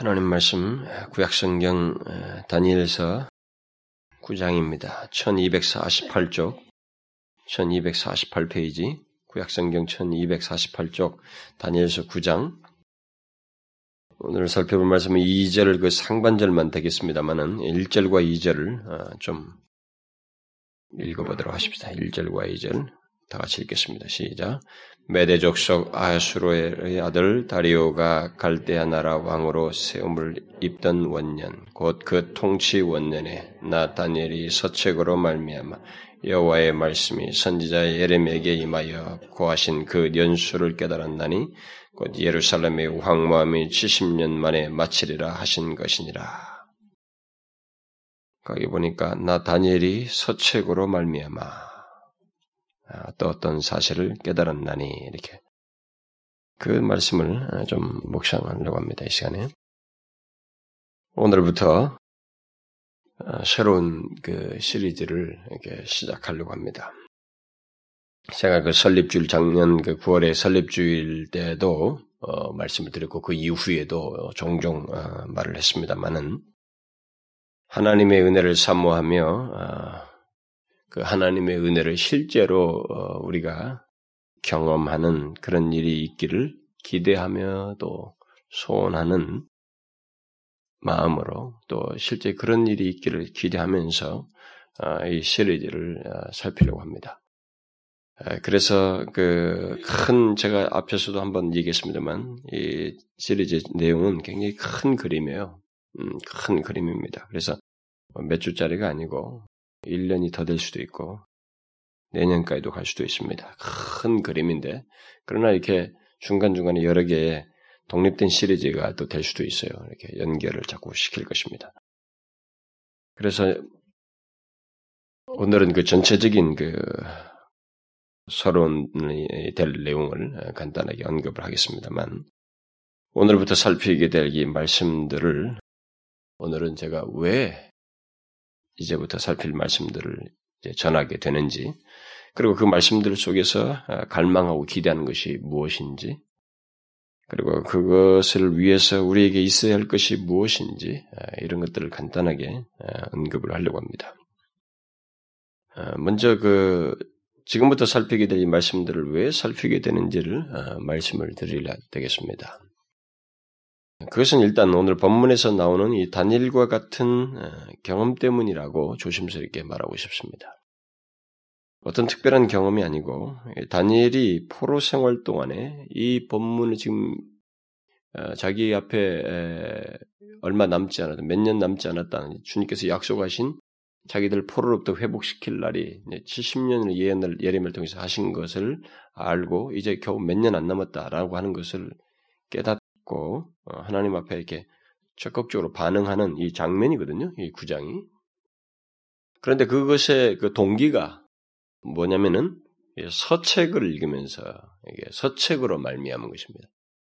하나님 말씀 구약성경 다니엘서 9장입니다. 1248쪽 1248페이지 구약성경 1248쪽 다니엘서 9장 오늘 살펴볼 말씀은 2절 그 상반절만 되겠습니다만은 1절과 2절을 어, 좀 읽어보도록 하십시다. 1절과 2절 다 같이 읽겠습니다. 시작. 메대족 속 아수로의 아들 다리오가 갈대아 나라 왕으로 세움을 입던 원년 곧 그 통치 원년에 나 다니엘이 서책으로 말미암아 여호와의 말씀이 선지자 예레미에게 임하여 고하신 그 연수를 깨달았나니 곧 예루살렘의 황무함이 70년 만에 마치리라 하신 것이니라. 거기 보니까 나 다니엘이 서책으로 말미암아 아, 또 어떤 사실을 깨달았나니 이렇게 그 말씀을 좀 묵상하려고 합니다. 이 시간에 오늘부터 어, 새로운 그 시리즈를 이렇게 시작하려고 합니다. 제가 그 설립주일 작년 그 9월에 설립주일 때도 어, 말씀을 드렸고 그 이후에도 종종 어, 말을 했습니다만은 하나님의 은혜를 사모하며 어, 그 하나님의 은혜를 실제로 어, 우리가 경험하는 그런 일이 있기를 기대하며 또 소원하는 마음으로 또 실제 그런 일이 있기를 기대하면서 어, 이 시리즈를 어, 살피려고 합니다. 그래서 그 큰 제가 앞에서도 한번 얘기했습니다만 이 시리즈 내용은 굉장히 큰 그림이에요. 음, 큰 그림입니다. 그래서 몇 주짜리가 아니고 1년이 더 될 수도 있고, 내년까지도 갈 수도 있습니다. 큰 그림인데, 그러나 이렇게 중간중간에 여러 개의 독립된 시리즈가 또 될 수도 있어요. 이렇게 연결을 자꾸 시킬 것입니다. 그래서 오늘은 그 전체적인 그 서론이 될 내용을 간단하게 언급을 하겠습니다만, 오늘부터 살피게 될 이 말씀들을 오늘은 제가 왜 이제부터 살필 말씀들을 전하게 되는지, 그리고 그 말씀들 속에서 아, 갈망하고 기대하는 것이 무엇인지, 그리고 그것을 위해서 우리에게 있어야 할 것이 무엇인지, 아, 이런 것들을 간단하게 아, 언급을 하려고 합니다. 먼저 그, 지금부터 살피게 될 이 말씀들을 왜 살피게 되는지를 말씀을 드리려 되겠습니다. 그것은 일단 오늘 본문에서 나오는 이 단일과 같은 어, 경험 때문이라고 조심스럽게 말하고 싶습니다. 어떤 특별한 경험이 아니고 다니엘이 포로 생활 동안에 이 본문을 지금 어, 자기 앞에 얼마 남지 않았다, 몇 년 남지 않았다 주님께서 약속하신 자기들 포로로부터 회복시킬 날이 70년을 예언을 예림을 통해서 하신 것을 알고 이제 겨우 몇 년 안 남았다라고 하는 것을 깨닫 고 어, 하나님 앞에 이렇게 적극적으로 반응하는 이 장면이거든요. 이 구장이. 그런데 그것의 그 동기가 뭐냐면은 서책을 읽으면서 이게 서책으로 말미암은 것입니다.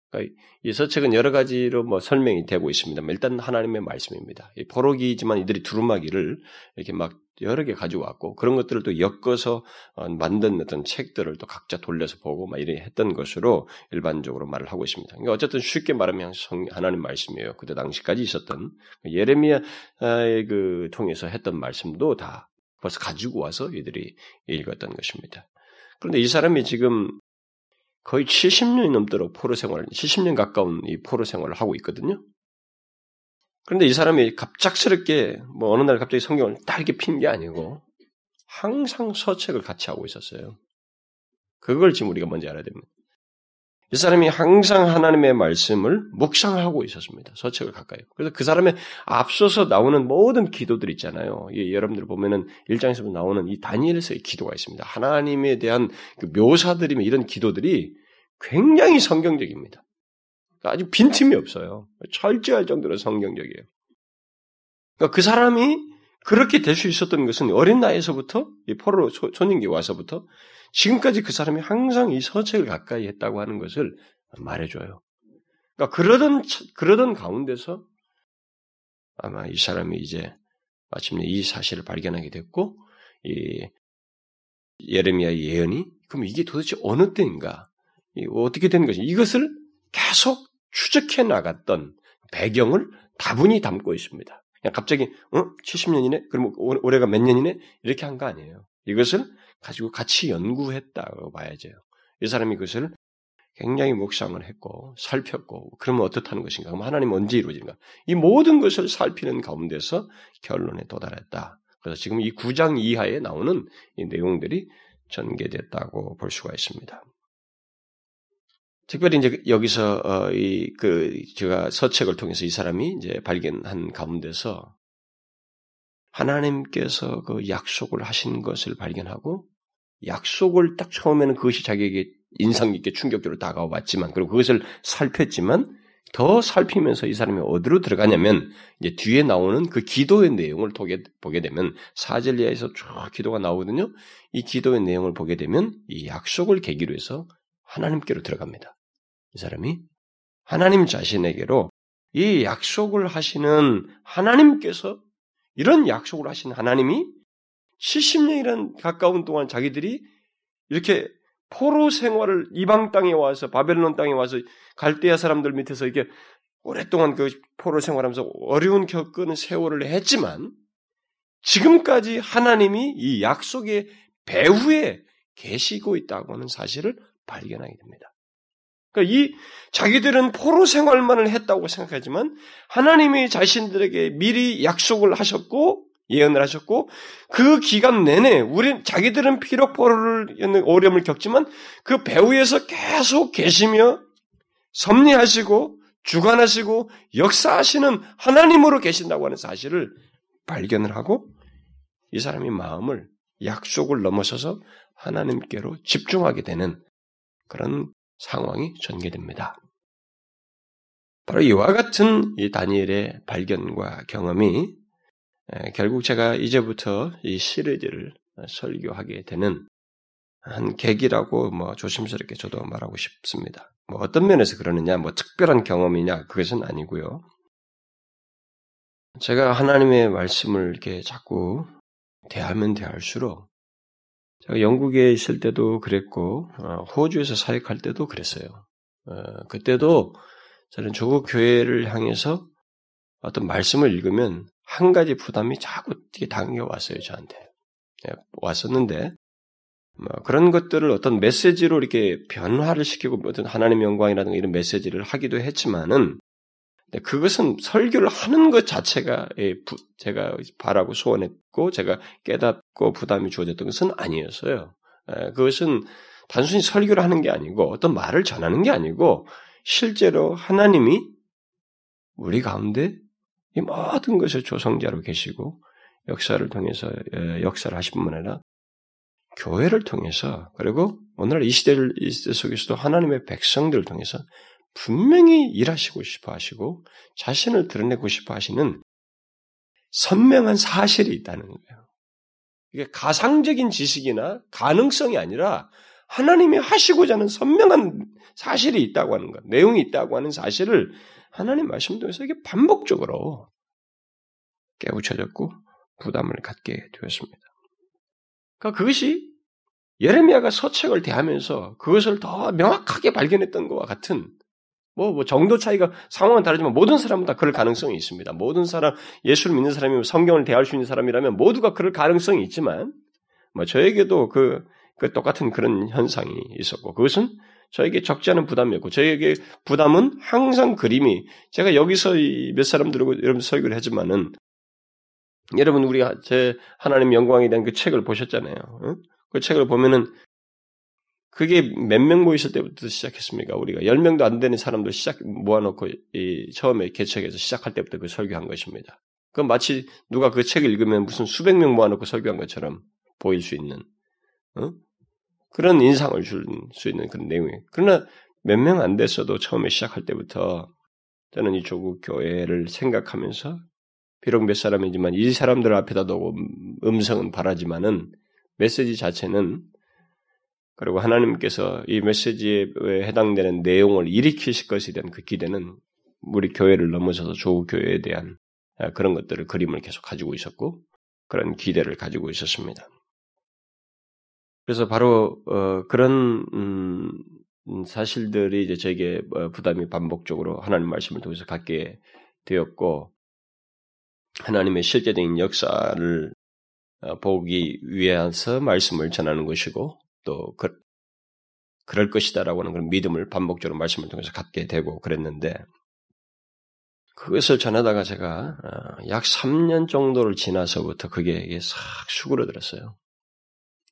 그러니까 이 서책은 여러 가지로 뭐 설명이 되고 있습니다. 일단 하나님의 말씀입니다. 이 포로기지만 이들이 두루마기를 이렇게 막 여러 개 가져왔고 그런 것들을 또 엮어서 어, 만든 어떤 책들을 또 각자 돌려서 보고 막 이래 했던 것으로 일반적으로 말을 하고 있습니다. 그러니까 어쨌든 쉽게 말하면 성, 하나님 말씀이에요. 그때 당시까지 있었던 예레미야의 그 통해서 했던 말씀도 다 벌써 가지고 와서 이들이 읽었던 것입니다. 그런데 이 사람이 지금 거의 70년이 넘도록 포로 생활을, 70년 가까운 이 포로 생활을 하고 있거든요. 그런데 이 사람이 갑작스럽게 뭐 어느 날 갑자기 성경을 딱 이렇게 핀 게 아니고 항상 서책을 같이 하고 있었어요. 그걸 지금 우리가 먼저 알아야 됩니다. 이 사람이 항상 하나님의 말씀을 묵상하고 있었습니다. 서책을 가까이. 그래서 그 사람의 앞서서 나오는 모든 기도들 있잖아요. 예, 여러분들 보면은 일장에서 나오는 이 다니엘서의 기도가 있습니다. 하나님에 대한 그 묘사들이면 이런 기도들이 굉장히 성경적입니다. 아주 빈틈이 없어요. 철저할 정도로 성경적이에요. 그러니까 그 사람이 그렇게 될 수 있었던 것은 어린 나이에서부터 이 포로 초년기 와서부터 지금까지 그 사람이 항상 이 서책을 가까이 했다고 하는 것을 말해줘요. 그러니까 그러던 그러던 가운데서 아마 이 사람이 이제 마침내 이 사실을 발견하게 됐고 이 예레미야 예언이 그럼 이게 도대체 어느 때인가 어떻게 된 것이 이것을 계속 추적해 나갔던 배경을 다분히 담고 있습니다. 그냥 갑자기 어? 70년이네? 그럼 올해가 몇 년이네? 이렇게 한 거 아니에요. 이것을 가지고 같이 연구했다고 봐야죠. 이 사람이 그것을 굉장히 묵상을 했고 살폈고 그러면 어떻다는 것인가? 그럼 하나님 언제 이루어진가? 이 모든 것을 살피는 가운데서 결론에 도달했다. 그래서 지금 이 9장 이하에 나오는 이 내용들이 전개됐다고 볼 수가 있습니다. 특별히 이제 여기서 어, 이그 제가 서책을 통해서 이 사람이 이제 발견한 가운데서 하나님께서 그 약속을 하신 것을 발견하고 약속을 딱 처음에는 그것이 자기에게 인상 깊게 충격적으로 다가와 봤지만 그리고 그것을 살폈지만 더 살피면서 이 사람이 어디로 들어가냐면 이제 뒤에 나오는 그 기도의 내용을 보게 되면 사젤리아에서 쭉 기도가 나오거든요. 이 기도의 내용을 보게 되면 이 약속을 계기로 해서 하나님께로 들어갑니다. 이 사람이 하나님 자신에게로 이 약속을 하시는 하나님께서 이런 약속을 하신 하나님이 70년이란 가까운 동안 자기들이 이렇게 포로 생활을 이방 땅에 와서 바벨론 땅에 와서 갈대아 사람들 밑에서 이게 오랫동안 그 포로 생활하면서 어려운 겪는 세월을 했지만 지금까지 하나님이 이 약속의 배후에 계시고 있다고 하는 사실을 발견하게 됩니다. 그러니까 이 자기들은 포로 생활만을 했다고 생각하지만 하나님이 자신들에게 미리 약속을 하셨고 예언을 하셨고 그 기간 내내 우리 자기들은 피력 포로를 어려움을 겪지만 그 배후에서 계속 계시며 섭리하시고 주관하시고 역사하시는 하나님으로 계신다고 하는 사실을 발견을 하고 이 사람이 마음을 약속을 넘어서서 하나님께로 집중하게 되는 그런 상황이 전개됩니다. 바로 이와 같은 이 다니엘의 발견과 경험이 결국 제가 이제부터 이 시리즈를 설교하게 되는 한 계기라고 뭐 조심스럽게 저도 말하고 싶습니다. 뭐 어떤 면에서 그러느냐, 뭐 특별한 경험이냐, 그것은 아니고요. 제가 하나님의 말씀을 이렇게 자꾸 대하면 대할수록 제가 영국에 있을 때도 그랬고 어, 호주에서 사역할 때도 그랬어요. 어, 그때도 저는 조국 교회를 향해서 어떤 말씀을 읽으면 한 가지 부담이 자꾸 당겨왔어요 저한테 예, 왔었는데 뭐 그런 것들을 어떤 메시지로 이렇게 변화를 시키고 어떤 하나님 영광이라든가 이런 메시지를 하기도 했지만은 그것은 설교를 하는 것 자체가 예, 제가 바라고 소원했고 제가 깨닫고 부담이 주어졌던 것은 아니었어요. 예, 그것은 단순히 설교를 하는 게 아니고 어떤 말을 전하는 게 아니고 실제로 하나님이 우리 가운데 이 모든 것을 조성자로 계시고 역사를 통해서 예, 역사를 하신 뿐만 아니라 교회를 통해서 그리고 오늘 이 시대 속에서도 하나님의 백성들을 통해서 분명히 일하시고 싶어 하시고 자신을 드러내고 싶어 하시는 선명한 사실이 있다는 거예요. 이게 가상적인 지식이나 가능성이 아니라 하나님이 하시고자 하는 선명한 사실이 있다고 하는 것, 내용이 있다고 하는 사실을 하나님 말씀 통해서 이게 반복적으로 깨우쳐졌고 부담을 갖게 되었습니다. 그러니까 그것이 예레미야가 서책을 대하면서 그것을 더 명확하게 발견했던 것과 같은 뭐, 뭐 정도 차이가 상황은 다르지만 모든 사람은 다 그럴 가능성이 있습니다. 모든 사람 예수를 믿는 사람이면 성경을 대할 수 있는 사람이라면 모두가 그럴 가능성이 있지만 뭐 저에게도 그, 그 똑같은 그런 현상이 있었고 그것은 저에게 적지 않은 부담이었고 저에게 부담은 항상 그림이 제가 여기서 몇 사람 들고 여러분 설교를 하지만은 여러분 우리가 제 하나님 영광에 대한 그 책을 보셨잖아요. 응? 그 책을 보면은 그게 몇 명 모였을 때부터 시작했습니까? 우리가 10명도 안 되는 사람도 시작, 모아놓고, 이, 처음에 개척해서 시작할 때부터 그 설교한 것입니다. 그 마치 누가 그 책을 읽으면 무슨 수백 명 모아놓고 설교한 것처럼 보일 수 있는, 어? 그런 인상을 줄 수 있는 그런 내용이에요. 그러나 몇 명 안 됐어도 처음에 시작할 때부터 저는 이 조국 교회를 생각하면서 비록 몇 사람이지만 이 사람들 앞에다 두고 음성은 바라지만은 메시지 자체는 그리고 하나님께서 이 메시지에 해당되는 내용을 일으키실 것에 대한 그 기대는 우리 교회를 넘어서서 조국 교회에 대한 아, 그런 것들을 그림을 계속 가지고 있었고 그런 기대를 가지고 있었습니다. 그래서 바로 어, 그런 음, 사실들이 이제 저에게 어, 부담이 반복적으로 하나님 말씀을 통해서 갖게 되었고 하나님의 실제적인 역사를 어, 보기 위해서 말씀을 전하는 것이고 또 그, 그럴 것이다라고 하는 그런 믿음을 반복적으로 말씀을 통해서 갖게 되고 그랬는데 그것을 전하다가 제가 어, 약 3년 정도를 지나서부터 그게 싹 수그러들었어요.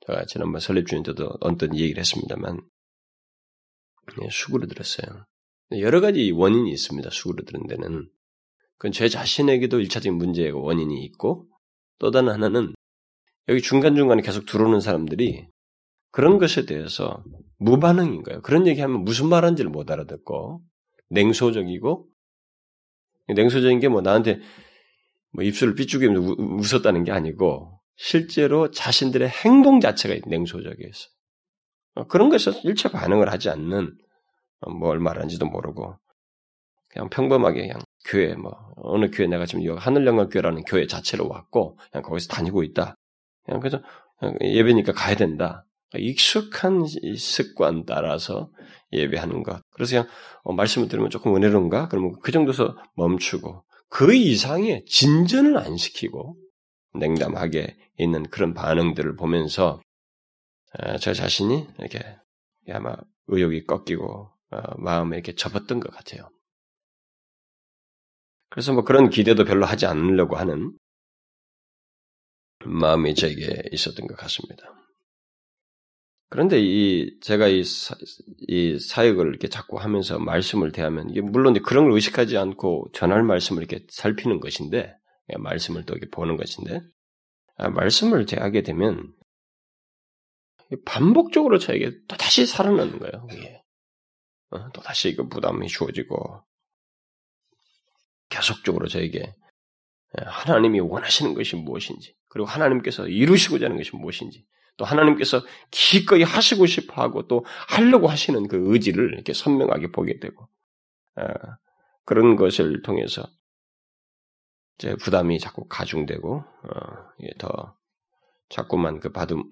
제가 지난번 설립주인 때도 어떤 얘기를 했습니다만 예, 수그러들었어요. 여러 가지 원인이 있습니다. 수그러드는 데는. 그건 제 자신에게도 일차적인 문제의 원인이 있고 또 다른 하나는 여기 중간중간에 계속 들어오는 사람들이 그런 것에 대해서 무반응인 거예요. 그런 얘기하면 무슨 말하는지를 못 알아듣고 냉소적이고 냉소적인 게 뭐 나한테 뭐 입술을 삐죽이면서 웃었다는 게 아니고 실제로 자신들의 행동 자체가 냉소적이어서 어, 그런 것에 일체 반응을 하지 않는 어, 뭘 말하는지도 모르고 그냥 평범하게 그냥 교회 뭐 어느 교회 내가 지금 하늘영광교회라는 교회 자체로 왔고 그냥 거기서 다니고 있다. 그냥 그래서 예배니까 가야 된다. 익숙한 습관 따라서 예배하는 것. 그래서 그냥 어, 말씀을 들으면 조금 은혜로운가? 그러면 그 정도서 멈추고 그 이상의 진전을 안 시키고 냉담하게 있는 그런 반응들을 보면서 저 자신이 이렇게 아마 의욕이 꺾이고 어, 마음에 이렇게 접었던 것 같아요. 그래서 뭐 그런 기대도 별로 하지 않으려고 하는 마음이 저에게 있었던 것 같습니다. 그런데 이 제가 이, 사, 이 사역을 이렇게 자꾸 하면서 말씀을 대하면 이게 물론 그런 걸 의식하지 않고 전할 말씀을 이렇게 살피는 것인데 예, 말씀을 또 이렇게 보는 것인데 아, 말씀을 대하게 되면 반복적으로 저에게 또 다시 살아나는 거예요. 이게. 어, 또 다시 그 부담이 주어지고 계속적으로 저에게 예, 하나님이 원하시는 것이 무엇인지 그리고 하나님께서 이루시고자 하는 것이 무엇인지 또 하나님께서 기꺼이 하시고 싶어 하고 또 하려고 하시는 그 의지를 이렇게 선명하게 보게 되고 어, 그런 것을 통해서 제 부담이 자꾸 가중되고 어, 더 자꾸만 그 받음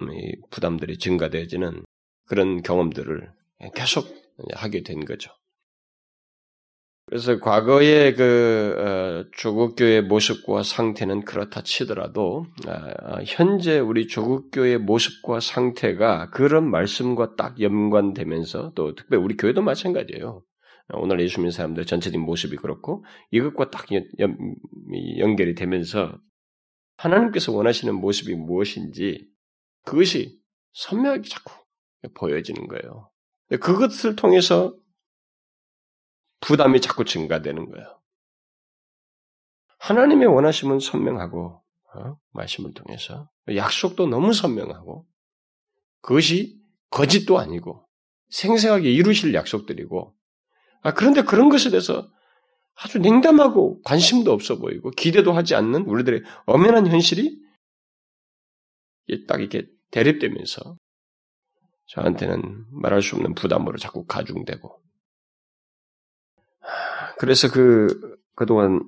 부담들이 증가되어지는 그런 경험들을 계속 하게 된 거죠. 그래서 과거의 그 어, 조국 교의 모습과 상태는 그렇다 치더라도 어, 현재 우리 조국 교의 모습과 상태가 그런 말씀과 딱 연관되면서 또 특별히 우리 교회도 마찬가지예요. 오늘 예수 믿는 사람들 전체적인 모습이 그렇고 이것과 딱 연, 연결이 되면서 하나님께서 원하시는 모습이 무엇인지 그것이 선명하게 자꾸 보여지는 거예요. 그것을 통해서 부담이 자꾸 증가되는 거예요. 하나님의 원하심은 선명하고 어? 말씀을 통해서 약속도 너무 선명하고 그것이 거짓도 아니고 생생하게 이루실 약속들이고 아, 그런데 그런 것에 대해서 아주 냉담하고 관심도 없어 보이고 기대도 하지 않는 우리들의 엄연한 현실이 딱 이렇게 대립되면서 저한테는 말할 수 없는 부담으로 자꾸 가중되고 그래서 그, 그동안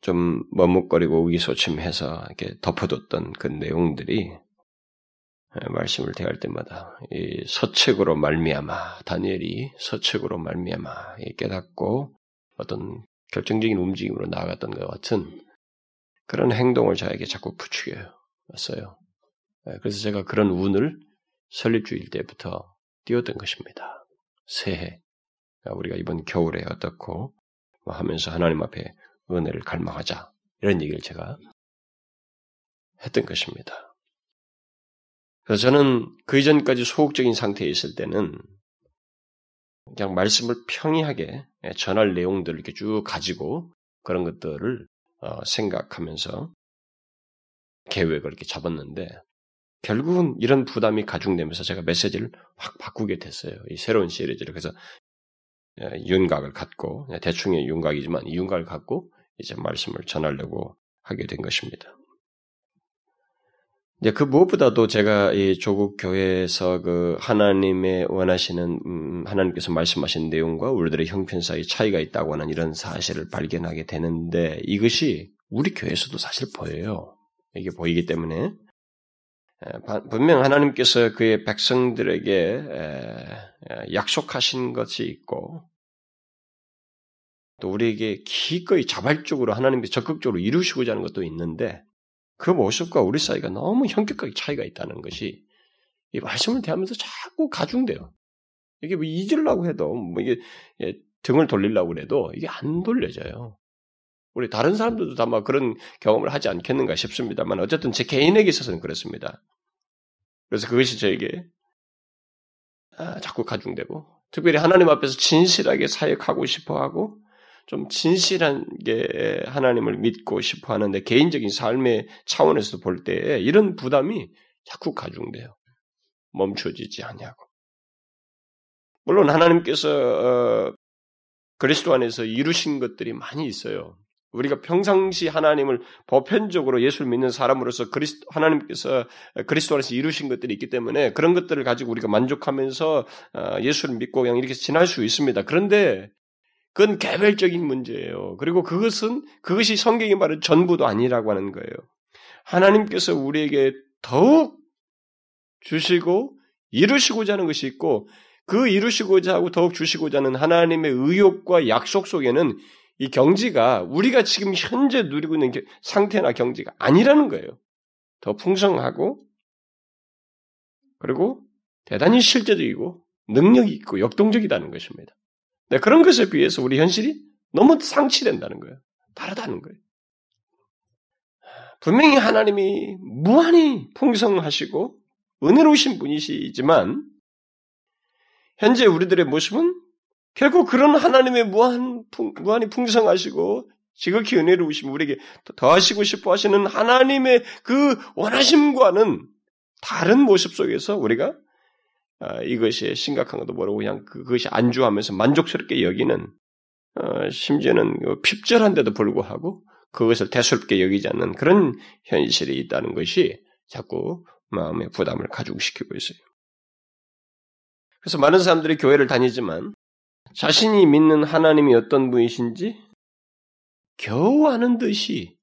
좀 머뭇거리고 의기소침해서 이렇게 덮어뒀던 그 내용들이 예, 말씀을 대할 때마다 이 서책으로 말미암아 다니엘이 서책으로 말미암아 깨닫고 어떤 결정적인 움직임으로 나아갔던 것 같은 그런 행동을 저에게 자꾸 부추겨 왔어요. 예, 그래서 제가 그런 운을 설립주일 때부터 띄웠던 것입니다. 새해 우리가 이번 겨울에 어떻고 뭐 하면서 하나님 앞에 은혜를 갈망하자. 이런 얘기를 제가 했던 것입니다. 그래서 저는 그 이전까지 소극적인 상태에 있을 때는 그냥 말씀을 평이하게 전할 내용들을 이렇게 쭉 가지고 그런 것들을 어, 생각하면서 계획을 이렇게 잡았는데 결국은 이런 부담이 가중되면서 제가 메시지를 확 바꾸게 됐어요. 이 새로운 시리즈를. 그래서 예, 윤곽을 갖고 예, 대충의 윤곽이지만 이 윤곽을 갖고 이제 말씀을 전하려고 하게 된 것입니다. 이제 그 무엇보다도 제가 이 조국 교회에서 그 하나님의 원하시는 음, 하나님께서 말씀하신 내용과 우리들의 형편 사이 차이가 있다고 하는 이런 사실을 발견하게 되는데 이것이 우리 교회에서도 사실 보여요. 이게 보이기 때문에 분명 하나님께서 그의 백성들에게 약속하신 것이 있고 또 우리에게 기꺼이 자발적으로 하나님께 적극적으로 이루시고자 하는 것도 있는데 그 모습과 우리 사이가 너무 현격하게 차이가 있다는 것이 이 말씀을 대하면서 자꾸 가중돼요. 이게 뭐 잊으려고 해도 뭐 이게 예, 등을 돌리려고 해도 이게 안 돌려져요. 우리 다른 사람들도 다막 그런 경험을 하지 않겠는가 싶습니다만 어쨌든 제 개인에게 있어서는 그렇습니다. 그래서 그것이 저에게 아, 자꾸 가중되고 특별히 하나님 앞에서 진실하게 사역하고 싶어 하고 좀 진실한 게 하나님을 믿고 싶어 하는데 개인적인 삶의 차원에서 볼 때 이런 부담이 자꾸 가중돼요. 멈춰지지 않냐고. 물론 하나님께서 어, 그리스도 안에서 이루신 것들이 많이 있어요. 우리가 평상시 하나님을 보편적으로 예수를 믿는 사람으로서 그리스 하나님께서 그리스도 안에서 이루신 것들이 있기 때문에 그런 것들을 가지고 우리가 만족하면서 어, 예수를 믿고 그냥 이렇게 지날 수 있습니다. 그런데 그건 개별적인 문제예요. 그리고 그것은 그것이 성경이 말하는 전부도 아니라고 하는 거예요. 하나님께서 우리에게 더욱 주시고 이루시고자 하는 것이 있고 그 이루시고자 하고 더욱 주시고자 하는 하나님의 의욕과 약속 속에는 이 경지가 우리가 지금 현재 누리고 있는 상태나 경지가 아니라는 거예요. 더 풍성하고 그리고 대단히 실제적이고 능력이 있고 역동적이다는 것입니다. 네, 그런 것에 비해서 우리 현실이 너무 상치된다는 거예요. 다르다는 거예요. 분명히 하나님이 무한히 풍성하시고 은혜로우신 분이시지만 현재 우리들의 모습은 결국 그런 하나님의 무한, 무한히 풍성하시고 지극히 은혜로우심 우리에게 더하시고 싶어 하시는 하나님의 그 원하심과는 다른 모습 속에서 우리가 아, 이것이 심각한 것도 모르고 그냥 그것이 안주하면서 만족스럽게 여기는 어, 심지어는 그 핍절한데도 불구하고 그것을 대수롭게 여기지 않는 그런 현실이 있다는 것이 자꾸 마음의 부담을 가중시키고 있어요. 그래서 많은 사람들이 교회를 다니지만 자신이 믿는 하나님이 어떤 분이신지 겨우 아는 듯이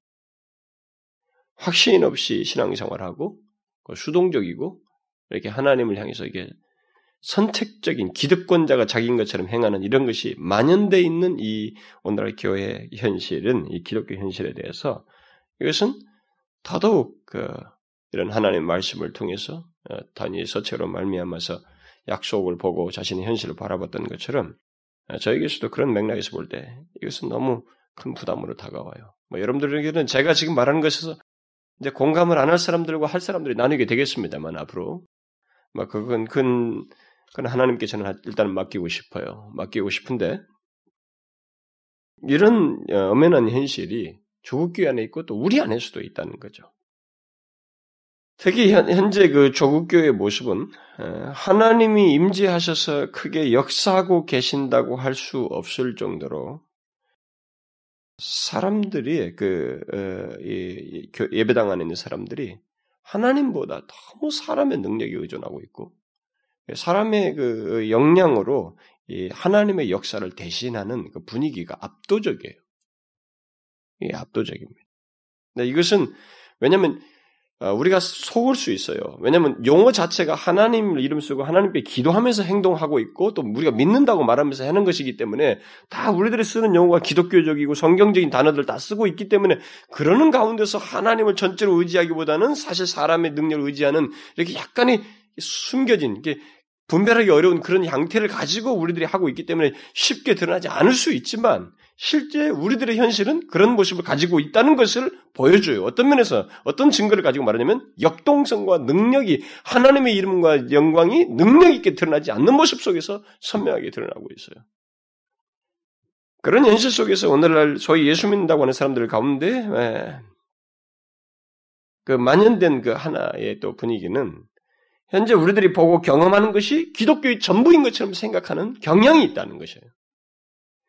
확신 없이 신앙생활하고 수동적이고 이렇게 하나님을 향해서 이게 선택적인 기득권자가 자기인 것처럼 행하는 이런 것이 만연돼 있는 이 오늘날 교회 현실은 이 기독교 현실에 대해서 이것은 더더욱 그 이런 하나님의 말씀을 통해서 어, 단위 서체로 말미암아서 약속을 보고 자신의 현실을 바라봤던 것처럼 어, 저에게서도 그런 맥락에서 볼 때 이것은 너무 큰 부담으로 다가와요. 뭐 여러분들에게는 제가 지금 말하는 것에서 이제 공감을 안 할 사람들과 할 사람들이 나누게 되겠습니다만 앞으로 뭐 그건 큰 그건 하나님께 저는 일단 맡기고 싶어요. 맡기고 싶은데 이런 어, 엄연한 현실이 조국 교회 안에 있고 또 우리 안에서도 있다는 거죠. 특히 현재 그 조국교의 모습은 하나님이 임재하셔서 크게 역사하고 계신다고 할 수 없을 정도로 사람들이 그 예배당 안에 있는 사람들이 하나님보다 너무 사람의 능력에 의존하고 있고 사람의 그 역량으로 하나님의 역사를 대신하는 그 분위기가 압도적이에요. 이 압도적입니다. 이것은 왜냐하면 어, 우리가 속을 수 있어요. 왜냐하면 용어 자체가 하나님 이름 쓰고 하나님께 기도하면서 행동하고 있고 또 우리가 믿는다고 말하면서 하는 것이기 때문에 다 우리들이 쓰는 용어가 기독교적이고 성경적인 단어들 다 쓰고 있기 때문에 그러는 가운데서 하나님을 전체로 의지하기보다는 사실 사람의 능력을 의지하는 이렇게 약간의 숨겨진 게 분별하기 어려운 그런 형태를 가지고 우리들이 하고 있기 때문에 쉽게 드러나지 않을 수 있지만 실제 우리들의 현실은 그런 모습을 가지고 있다는 것을 보여줘요. 어떤 면에서 어떤 증거를 가지고 말하냐면 역동성과 능력이 하나님의 이름과 영광이 능력 있게 드러나지 않는 모습 속에서 선명하게 드러나고 있어요. 그런 현실 속에서 오늘날 소위 예수 믿는다고 하는 사람들 가운데 예, 그 만연된 그 하나의 또 분위기는 현재 우리들이 보고 경험하는 것이 기독교의 전부인 것처럼 생각하는 경향이 있다는 것이에요.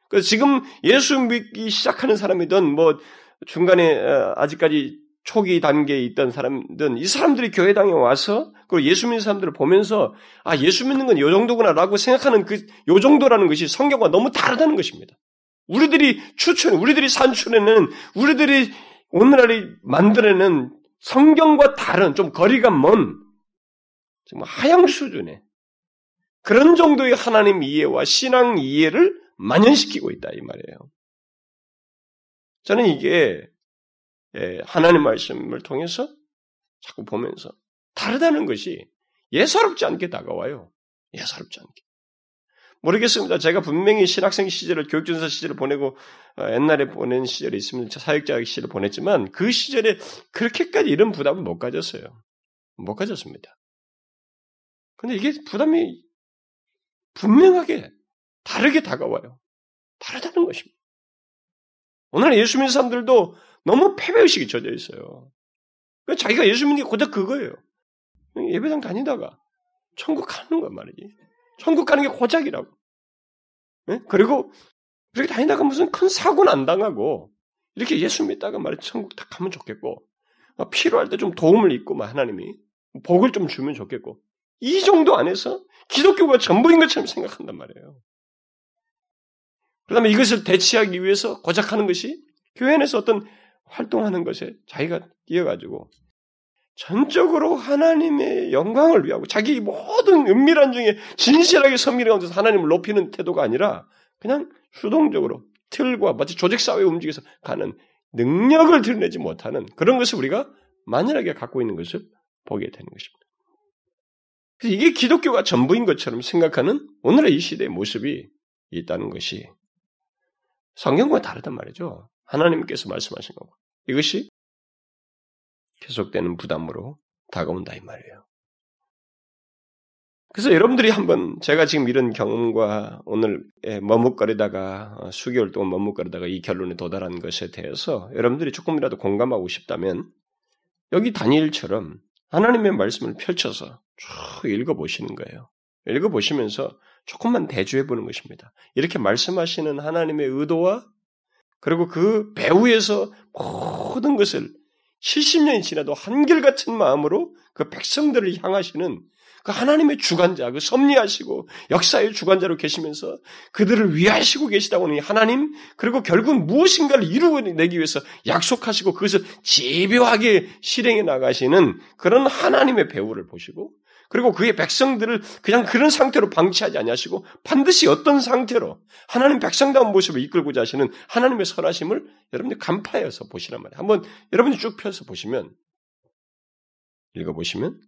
그래서 지금 예수 믿기 시작하는 사람이든 뭐 중간에 어, 아직까지 초기 단계에 있던 사람들은 이 사람들이 교회당에 와서 그리고 예수 믿는 사람들을 보면서 아 예수 믿는 건 요 정도구나라고 생각하는 그 요 정도라는 것이 성경과 너무 다르다는 것입니다. 우리들이 추천, 우리들이 산출에는 우리들이 오늘날이 만들어낸 성경과 다른 좀 거리가 먼 정말 하향 수준의 그런 정도의 하나님 이해와 신앙 이해를 만연시키고 있다 이 말이에요. 저는 이게 예, 하나님 말씀을 통해서 자꾸 보면서 다르다는 것이 예사롭지 않게 다가와요. 예사롭지 않게. 모르겠습니다. 제가 분명히 신학생 시절을 교육전사 시절을 보내고 어, 옛날에 보낸 시절이 있으면 사역자 시절을 보냈지만 그 시절에 그렇게까지 이런 부담을 못 가졌어요. 못 가졌습니다. 근데 이게 부담이 분명하게 다르게 다가와요. 다르다는 것입니다. 오늘 예수 믿는 사람들도 너무 패배의식이 젖어 있어요. 자기가 예수 믿는 게 고작 그거예요. 예배당 다니다가 천국 가는 것 말이지. 천국 가는 게 고작이라고. 네? 그리고 그렇게 다니다가 무슨 큰 사고는 안 당하고 이렇게 예수 믿다가 말이 천국 딱 가면 좋겠고 필요할 때 좀 도움을 입고 막 하나님이 복을 좀 주면 좋겠고 이 정도 안에서 기독교가 전부인 것처럼 생각한단 말이에요. 그다음에 이것을 대치하기 위해서 고작하는 것이 교회 안에서 어떤 활동하는 것에 자기가 뛰어가지고 전적으로 하나님의 영광을 위하고 자기 모든 은밀한 중에 진실하게 섬기는 가운데서 하나님을 높이는 태도가 아니라 그냥 수동적으로 틀과 마치 조직사회에 움직여서 가는 능력을 드러내지 못하는 그런 것을 우리가 만연하게 갖고 있는 것을 보게 되는 것입니다. 그래서 이게 기독교가 전부인 것처럼 생각하는 오늘의 이 시대의 모습이 있다는 것이 성경과 다르단 말이죠. 하나님께서 말씀하신 거고. 이것이 계속되는 부담으로 다가온다 이 말이에요. 그래서 여러분들이 한번 제가 지금 이런 경험과 오늘 머뭇거리다가 어, 수개월 동안 머뭇거리다가 이 결론에 도달한 것에 대해서 여러분들이 조금이라도 공감하고 싶다면 여기 다니엘처럼 하나님의 말씀을 펼쳐서 쭉 읽어보시는 거예요. 읽어보시면서 조금만 대주해 보는 것입니다. 이렇게 말씀하시는 하나님의 의도와 그리고 그 배후에서 모든 것을 70년이 지나도 한결같은 마음으로 그 백성들을 향하시는 그 하나님의 주관자, 그 섭리하시고 역사의 주관자로 계시면서 그들을 위하시고 계시다고 하는 하나님, 그리고 결국 무엇인가를 이루어내기 위해서 약속하시고 그것을 집요하게 실행해 나가시는 그런 하나님의 배우를 보시고 그리고 그의 백성들을 그냥 그런 상태로 방치하지 아니하시고 반드시 어떤 상태로 하나님 백성다운 모습을 이끌고자 하시는 하나님의 선하심을 여러분들 간파해서 보시란 말이에요. 한번 여러분이 쭉 펴서 보시면 읽어보시면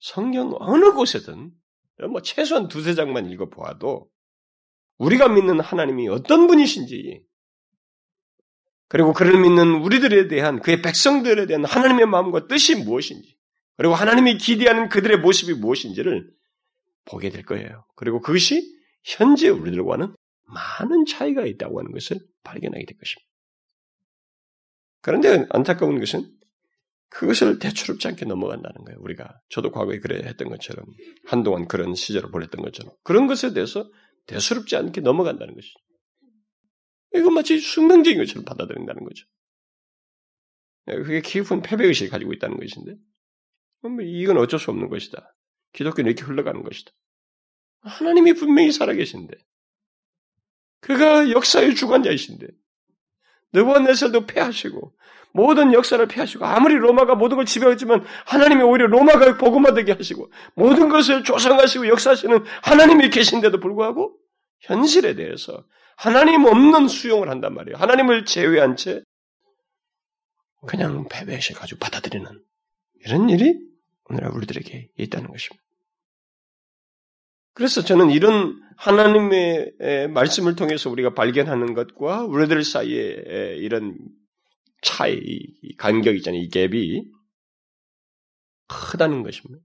성경 어느 곳에든 뭐 최소한 두세 장만 읽어보아도 우리가 믿는 하나님이 어떤 분이신지 그리고 그를 믿는 우리들에 대한 그의 백성들에 대한 하나님의 마음과 뜻이 무엇인지 그리고 하나님이 기대하는 그들의 모습이 무엇인지를 보게 될 거예요. 그리고 그것이 현재 우리들과는 많은 차이가 있다고 하는 것을 발견하게 될 것입니다. 그런데 안타까운 것은 그것을 대추롭지 않게 넘어간다는 거예요. 우리가 저도 과거에 그래 했던 것처럼 한동안 그런 시절을 보냈던 것처럼 그런 것에 대해서 대수롭지 않게 넘어간다는 것이죠. 이건 마치 숙명적인 것처럼 받아들인다는 거죠. 그게 깊은 패배의식을 가지고 있다는 것인데 이건 어쩔 수 없는 것이다. 기독교는 이렇게 흘러가는 것이다. 하나님이 분명히 살아계신데 그가 역사의 주관자이신데 느부갓네살도 패하시고 모든 역사를 패하시고 아무리 로마가 모든 걸 지배했지만 하나님이 오히려 로마가 복음화되게 하시고 모든 것을 조성하시고 역사하시는 하나님이 계신데도 불구하고 현실에 대해서 하나님 없는 수용을 한단 말이에요. 하나님을 제외한 채 그냥 패배시 가지고 받아들이는 이런 일이 오늘 우리들에게 있다는 것입니다. 그래서 저는 이런 하나님의 말씀을 통해서 우리가 발견하는 것과 우리들 사이에 이런 차이, 간격 있잖아요. 이 갭이 크다는 것입니다.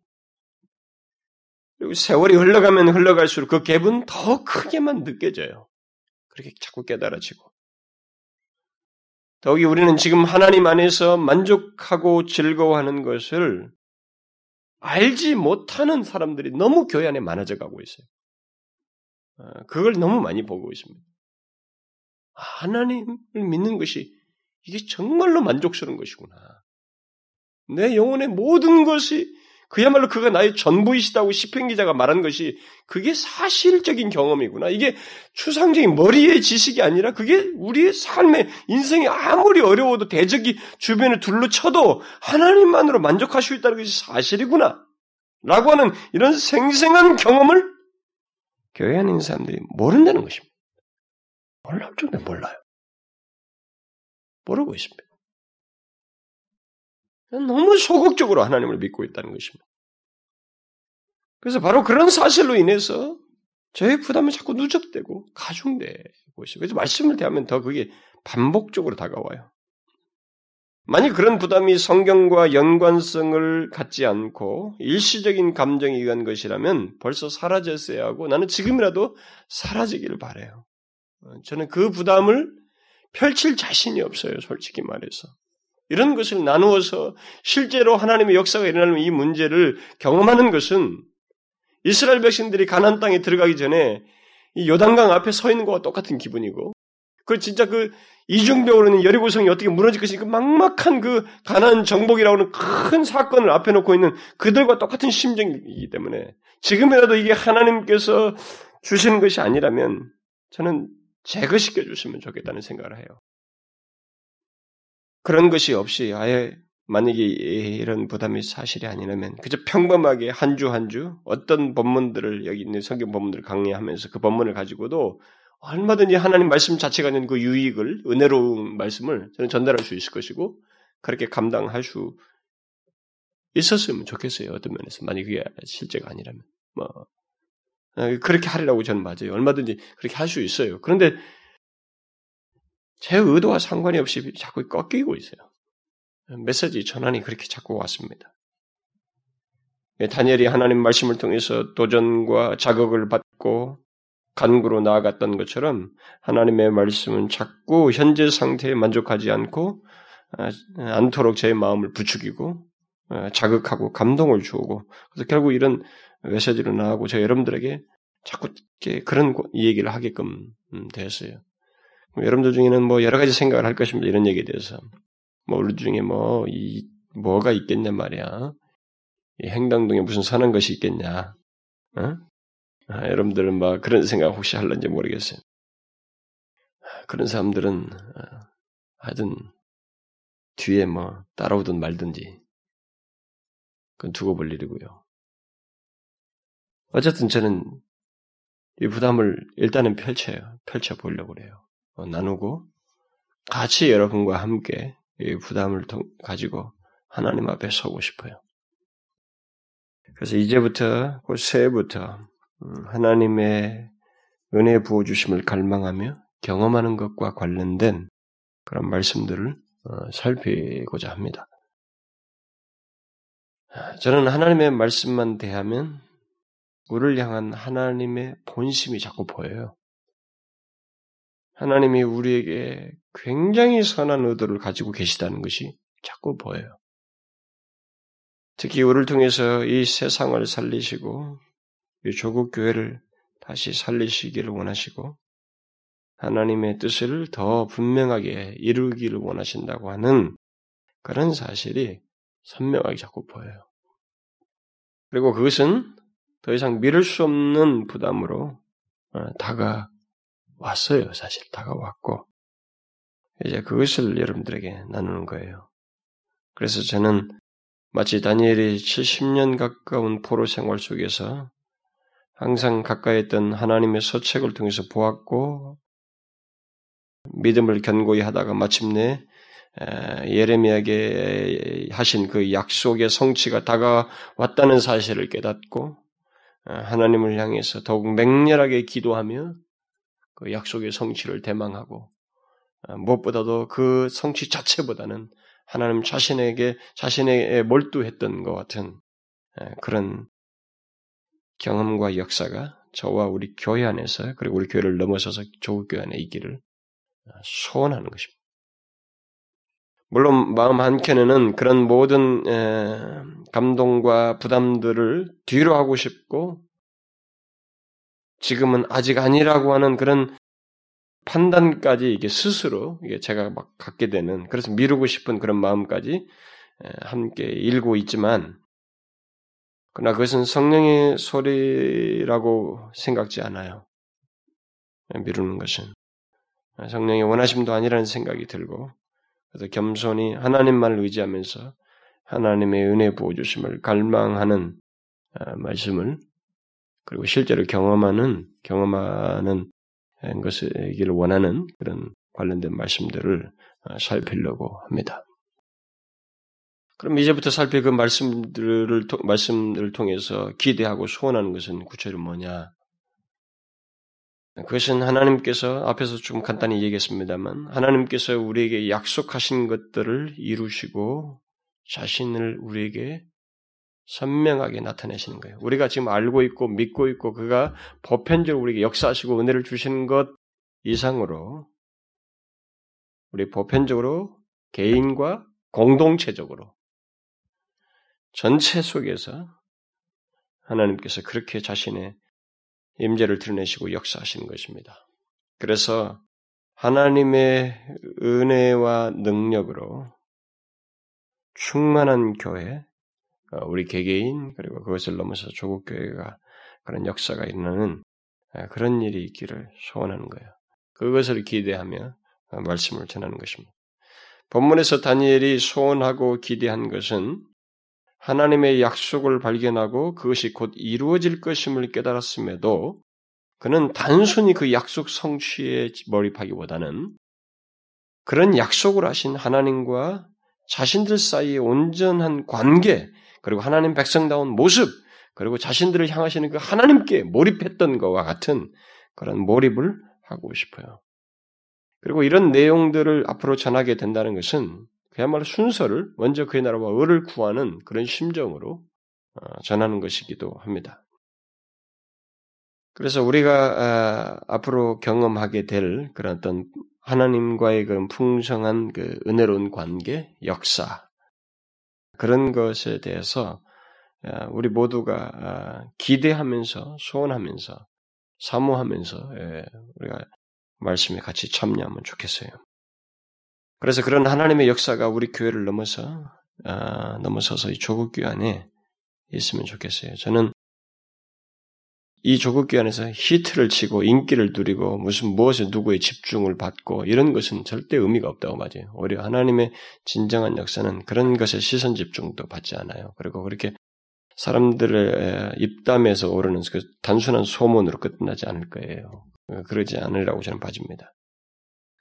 그리고 세월이 흘러가면 흘러갈수록 그 갭은 더 크게만 느껴져요. 그렇게 자꾸 깨달아지고. 더욱이 우리는 지금 하나님 안에서 만족하고 즐거워하는 것을 알지 못하는 사람들이 너무 교회 안에 많아져 가고 있어요. 어, 그걸 너무 많이 보고 있습니다. 하나님을 믿는 것이 이게 정말로 만족스러운 것이구나. 내 영혼의 모든 것이 그야말로 그가 나의 전부이시다고 시편 기자가 말한 것이 그게 사실적인 경험이구나. 이게 추상적인 머리의 지식이 아니라 그게 우리의 삶의 인생이 아무리 어려워도 대적이 주변을 둘러쳐도 하나님만으로 만족할 수 있다는 것이 사실이구나. 라고 하는 이런 생생한 경험을 교회 안에 있는 사람들이 모른다는 것입니다. 몰라줄 때 몰라요. 모르고 있습니다. 너무 소극적으로 하나님을 믿고 있다는 것입니다. 그래서 바로 그런 사실로 인해서 저의 부담이 자꾸 누적되고 가중되고 있어요. 그래서 말씀을 대하면 더 그게 반복적으로 다가와요. 만약 그런 부담이 성경과 연관성을 갖지 않고 일시적인 감정에 의한 것이라면 벌써 사라졌어야 하고 나는 지금이라도 사라지기를 바래요. 저는 그 부담을 펼칠 자신이 없어요, 솔직히 말해서. 이런 것을 나누어서 실제로 하나님의 역사가 일어나는 이 문제를 경험하는 것은 이스라엘 백성들이 가나안 땅에 들어가기 전에 이 요단강 앞에 서 있는 것과 똑같은 기분이고 그 진짜 그 이중벽으로는 여리고성이 어떻게 무너질 것인가 그 막막한 그 가난 정복이라고 하는 큰 사건을 앞에 놓고 있는 그들과 똑같은 심정이기 때문에 지금이라도 이게 하나님께서 주시는 것이 아니라면 저는 제거시켜 주시면 좋겠다는 생각을 해요. 그런 것이 없이 아예 만약에 이런 부담이 사실이 아니라면 그저 평범하게 한주 한 주 어떤 본문들을 여기 있는 성경 본문들을 강의하면서 그 본문을 가지고도 얼마든지 하나님 말씀 자체가 있는 그 유익을 은혜로운 말씀을 저는 전달할 수 있을 것이고 그렇게 감당할 수 있었으면 좋겠어요 어떤 면에서. 만약 그게 실제가 아니라면. 뭐 어, 그렇게 하리라고 저는 맞아요. 얼마든지 그렇게 할 수 있어요. 그런데 제 의도와 상관이 없이 자꾸 꺾이고 있어요 메시지 전환이 그렇게 자꾸 왔습니다. 예, 다니엘이 하나님 말씀을 통해서 도전과 자극을 받고 간구로 나아갔던 것처럼 하나님의 말씀은 자꾸 현재 상태에 만족하지 않고 아, 않도록 제 마음을 부추기고 아, 자극하고 감동을 주고 그래서 결국 이런 메시지로 나가고 저 여러분들에게 자꾸 그런 얘기를 하게끔 음, 되었어요. 여러분들 중에는 뭐 여러 가지 생각을 할 것입니다. 이런 얘기에 대해서. 뭐 우리 중에 뭐 이 뭐가 있겠냐 말이야. 이 행당동에 무슨 선한 것이 있겠냐. 어? 아, 여러분들은 막 그런 생각 혹시 할런지 모르겠어요. 그런 사람들은 어, 하여튼 뒤에 뭐 따라오든 말든지 그건 두고 볼 일이고요. 어쨌든 저는 이 부담을 일단은 펼쳐요. 펼쳐 보려고 그래요. 어, 나누고 같이 여러분과 함께 이 부담을 가지고 하나님 앞에 서고 싶어요. 그래서 이제부터 그 새해부터 음, 하나님의 은혜 부어 주심을 갈망하며 경험하는 것과 관련된 그런 말씀들을 어, 살피고자 합니다. 저는 하나님의 말씀만 대하면 우리를 향한 하나님의 본심이 자꾸 보여요. 하나님이 우리에게 굉장히 선한 의도를 가지고 계시다는 것이 자꾸 보여요. 특히 우리를 통해서 이 세상을 살리시고 이 조국 교회를 다시 살리시기를 원하시고 하나님의 뜻을 더 분명하게 이루기를 원하신다고 하는 그런 사실이 선명하게 자꾸 보여요. 그리고 그것은 더 이상 미룰 수 없는 부담으로 어, 다가 왔어요. 사실 다가왔고 이제 그것을 여러분들에게 나누는 거예요. 그래서 저는 마치 다니엘이 70년 가까운 포로 생활 속에서 항상 가까이 있던 하나님의 서책을 통해서 보았고 믿음을 견고히 하다가 마침내 예레미야에게 하신 그 약속의 성취가 다가왔다는 사실을 깨닫고 하나님을 향해서 더욱 맹렬하게 기도하며 그 약속의 성취를 대망하고 어, 무엇보다도 그 성취 자체보다는 하나님 자신에게 자신에게 몰두했던 것 같은 그런 경험과 역사가 저와 우리 교회 안에서 그리고 우리 교회를 넘어서서 조국 교회 안에 있기를 어, 소원하는 것입니다. 물론 마음 한켠에는 그런 모든 감동과 부담들을 뒤로 하고 싶고 지금은 아직 아니라고 하는 그런 판단까지 이게 스스로 이게 제가 막 갖게 되는 그래서 미루고 싶은 그런 마음까지 함께 일고 있지만 그러나 그것은 성령의 소리라고 생각지 않아요. 미루는 것은 성령의 원하심도 아니라는 생각이 들고 그래서 겸손히 하나님만을 의지하면서 하나님의 은혜 부어 주심을 갈망하는 아, 말씀을 그리고 실제로 경험하는 경험하는 것이기를 원하는 그런 관련된 말씀들을 살피려고 합니다. 그럼 이제부터 살필 그 말씀들을, 말씀들을 통해서 기대하고 소원하는 것은 구체로 뭐냐? 그것은 하나님께서 앞에서 좀 간단히 얘기했습니다만 하나님께서 우리에게 약속하신 것들을 이루시고 자신을 우리에게 선명하게 나타내시는 거예요. 우리가 지금 알고 있고 믿고 있고 그가 보편적으로 우리에게 역사하시고 은혜를 주시는 것 이상으로 우리 보편적으로 개인과 공동체적으로 전체 속에서 하나님께서 그렇게 자신의 임재를 드러내시고 역사하시는 것입니다. 그래서 하나님의 은혜와 능력으로 충만한 교회, 어, 우리 개개인 그리고 그것을 넘어서 조국 교회가 그런 역사가 일어나는 어, 그런 일이 있기를 소원하는 거예요. 그것을 기대하며 어, 말씀을 전하는 것입니다. 본문에서 다니엘이 소원하고 기대한 것은 하나님의 약속을 발견하고 그것이 곧 이루어질 것임을 깨달았음에도 그는 단순히 그 약속 성취에 몰입하기보다는 그런 약속을 하신 하나님과 자신들 사이의 온전한 관계, 그리고 하나님 백성다운 모습, 그리고 자신들을 향하시는 그 하나님께 몰입했던 것과 같은 그런 몰입을 하고 싶어요. 그리고 이런 내용들을 앞으로 전하게 된다는 것은 그야말로 순서를 먼저 그의 나라와 을을 구하는 그런 심정으로 어, 전하는 것이기도 합니다. 그래서 우리가 아, 앞으로 경험하게 될 그런 어떤 하나님과의 그런 풍성한 그 은혜로운 관계, 역사 그런 것에 대해서 아, 우리 모두가 아, 기대하면서 소원하면서 사모하면서 예, 우리가 말씀에 같이 참여하면 좋겠어요. 그래서 그런 하나님의 역사가 우리 교회를 넘어서 아, 넘어서서 이 조국 교회 안에 있으면 좋겠어요. 저는 이 조국 안에서 히트를 치고 인기를 누리고 무슨 무엇에 누구의 집중을 받고 이런 것은 절대 의미가 없다고 맞아요. 오히려 하나님의 진정한 역사는 그런 것에 시선 집중도 받지 않아요. 그리고 그렇게 사람들의 입담에서 오르는 그 단순한 소문으로 끝나지 않을 거예요. 그러지 않으라고 저는 봐집니다.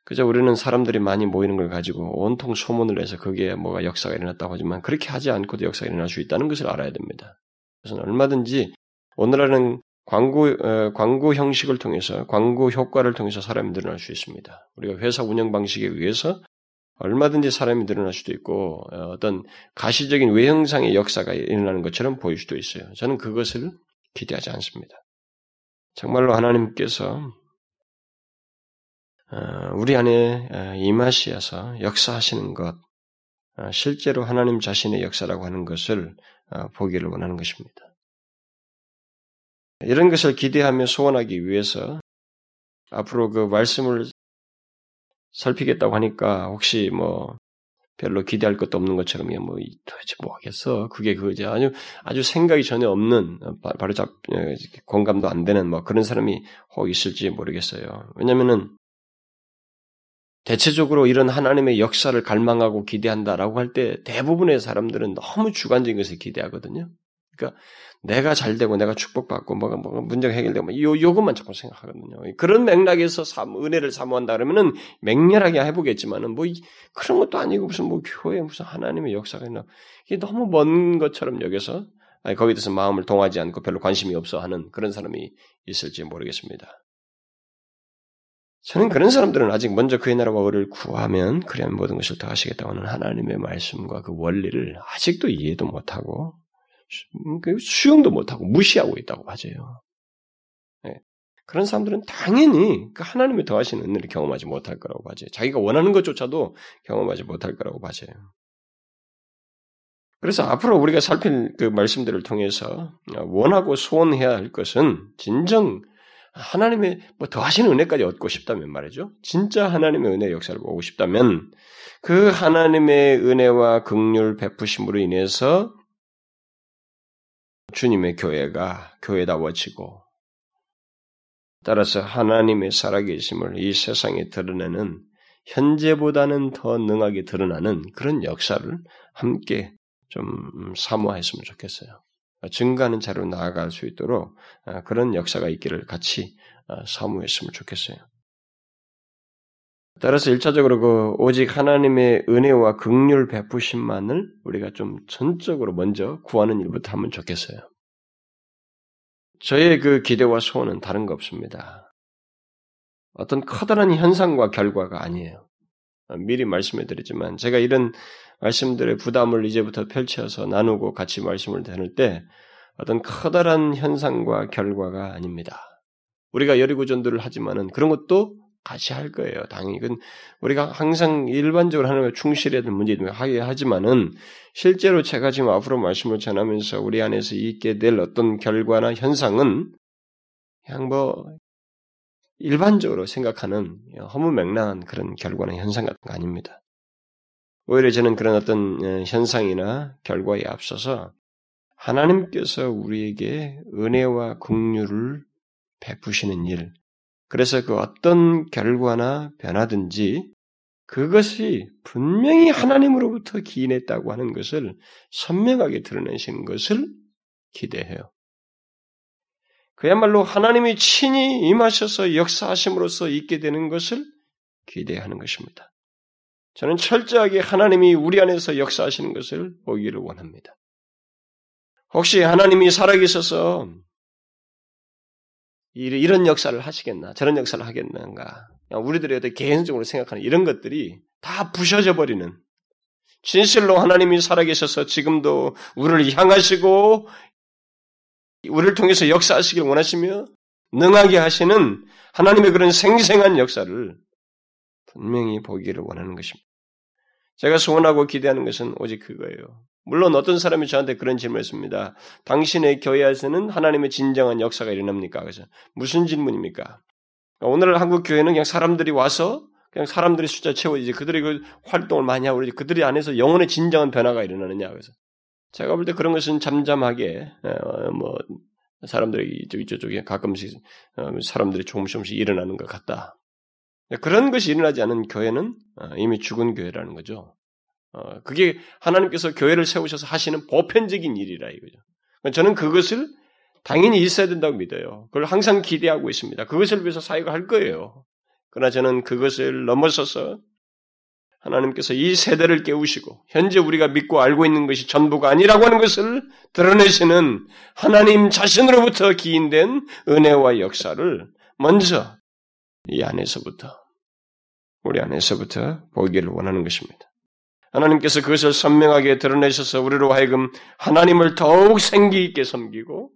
그저 우리는 사람들이 많이 모이는 걸 가지고 온통 소문을 내서 거기에 뭐가 역사가 일어났다고 하지만 그렇게 하지 않고도 역사가 일어날 수 있다는 것을 알아야 됩니다. 그래서 얼마든지 오늘날은 광고, 어, 광고 형식을 통해서, 광고 효과를 통해서 사람이 늘어날 수 있습니다. 우리가 회사 운영 방식에 의해서 얼마든지 사람이 늘어날 수도 있고, 어, 어떤 가시적인 외형상의 역사가 일어나는 것처럼 보일 수도 있어요. 저는 그것을 기대하지 않습니다. 정말로 하나님께서 어, 우리 안에 어, 임하시어서 역사하시는 것, 어, 실제로 하나님 자신의 역사라고 하는 것을 보기를 원하는 것입니다. 이런 것을 기대하며 소원하기 위해서 앞으로 그 말씀을 살피겠다고 하니까 혹시 뭐 별로 기대할 것도 없는 것처럼 뭐 도대체 뭐 하겠어? 그게 그거지 아주 아주 생각이 전혀 없는 바로 잡 공감도 안 되는 뭐 그런 사람이 혹 있을지 모르겠어요. 왜냐면은 대체적으로 이런 하나님의 역사를 갈망하고 기대한다라고 할 때 대부분의 사람들은 너무 주관적인 것을 기대하거든요. 그러니까 내가 잘 되고 내가 축복받고 뭐가 뭐가 문제가 해결되고 뭐요 요것만 자꾸 생각하거든요. 그런 맥락에서 삼, 은혜를 사모한다 그러면은 맹렬하게 해보겠지만은 뭐 그런 것도 아니고 무슨 뭐 교회 무슨 하나님의 역사가 있나 이게 너무 먼 것처럼 여기서 아니, 거기에 대해서 마음을 동하지 않고 별로 관심이 없어 하는 그런 사람이 있을지 모르겠습니다. 저는 그런 사람들은 아직 먼저 그의 나라와 의를 구하면 그래야 모든 것을 다 하시겠다고 하는 하나님의 말씀과 그 원리를 아직도 이해도 못하고 그 수용도 못하고 무시하고 있다고 하죠. 네. 그런 사람들은 당연히 그 하나님의 더하시는 은혜를 경험하지 못할 거라고 봐요. 자기가 원하는 것조차도 경험하지 못할 거라고 봐요. 그래서 앞으로 우리가 살필 그 말씀들을 통해서 원하고 소원해야 할 것은 진정 하나님의 뭐 더하시는 은혜까지 얻고 싶다면 말이죠. 진짜 하나님의 은혜 역사를 보고 싶다면 그 하나님의 은혜와 극률 베푸심으로 인해서 주님의 교회가 교회다워지고 따라서 하나님의 살아계심을 이 세상에 드러내는 현재보다는 더 능하게 드러나는 그런 역사를 함께 좀 사모했으면 좋겠어요. 증가하는 자로 나아갈 수 있도록 아, 그런 역사가 있기를 같이 아, 사모했으면 좋겠어요. 따라서 일차적으로 그 오직 하나님의 은혜와 극률 베푸심만을 우리가 좀 전적으로 먼저 구하는 일부터 하면 좋겠어요. 저의 그 기대와 소원은 다른 거 없습니다. 어떤 커다란 현상과 결과가 아니에요. 미리 말씀해 드리지만 제가 이런 말씀들의 부담을 이제부터 펼쳐서 나누고 같이 말씀을 나눌 때 어떤 커다란 현상과 결과가 아닙니다. 우리가 여리고 전도를 하지만은 그런 것도 같이 할 거예요. 당연히 이건 우리가 항상 일반적으로 하나님의 충실해야 될 문제이기 하게 하지만은 실제로 제가 지금 앞으로 말씀을 전하면서 우리 안에서 있게 될 어떤 결과나 현상은 그냥 뭐 일반적으로 생각하는 허무맹랑한 그런 결과나 현상 같은 거 아닙니다. 오히려 저는 그런 어떤 어, 현상이나 결과에 앞서서 하나님께서 우리에게 은혜와 긍휼을 베푸시는 일, 그래서 그 어떤 결과나 변화든지 그것이 분명히 하나님으로부터 기인했다고 하는 것을 선명하게 드러내시는 것을 기대해요. 그야말로 하나님이 친히 임하셔서 역사하심으로써 있게 되는 것을 기대하는 것입니다. 저는 철저하게 하나님이 우리 안에서 역사하시는 것을 보기를 원합니다. 혹시 하나님이 살아계셔서 이런 역사를 하시겠나, 저런 역사를 하겠는가, 우리들이 어떻게 개인적으로 생각하는 이런 것들이 다 부셔져 버리는, 진실로 하나님이 살아계셔서 지금도 우리를 향하시고, 우리를 통해서 역사하시길 원하시며, 능하게 하시는 하나님의 그런 생생한 역사를 분명히 보기를 원하는 것입니다. 제가 소원하고 기대하는 것은 오직 그거예요. 물론 어떤 사람이 저한테 그런 질문을 했습니다. 당신의 교회에서는 하나님의 진정한 역사가 일어납니까? 그래서 무슨 질문입니까? 그러니까 오늘 한국 교회는 그냥 사람들이 와서 그냥 사람들이 숫자 채워지지 그들이 그 활동을 많이 하고 그러지 그들이 안에서 영혼의 진정한 변화가 일어나느냐 그래서 제가 볼 때 그런 것은 잠잠하게 어, 뭐 사람들이 이쪽 이쪽에 가끔씩 어, 사람들이 조금씩 조금씩 일어나는 것 같다. 그런 것이 일어나지 않은 교회는 어, 이미 죽은 교회라는 거죠. 어, 그게 하나님께서 교회를 세우셔서 하시는 보편적인 일이라 이거죠. 저는 그것을 당연히 있어야 된다고 믿어요. 그걸 항상 기대하고 있습니다. 그것을 위해서 사역을 할 거예요. 그러나 저는 그것을 넘어서서 하나님께서 이 세대를 깨우시고 현재 우리가 믿고 알고 있는 것이 전부가 아니라고 하는 것을 드러내시는 하나님 자신으로부터 기인된 은혜와 역사를 먼저 이 안에서부터 우리 안에서부터 보기를 원하는 것입니다. 하나님께서 그것을 선명하게 드러내셔서 우리로 하여금 하나님을 더욱 생기 있게 섬기고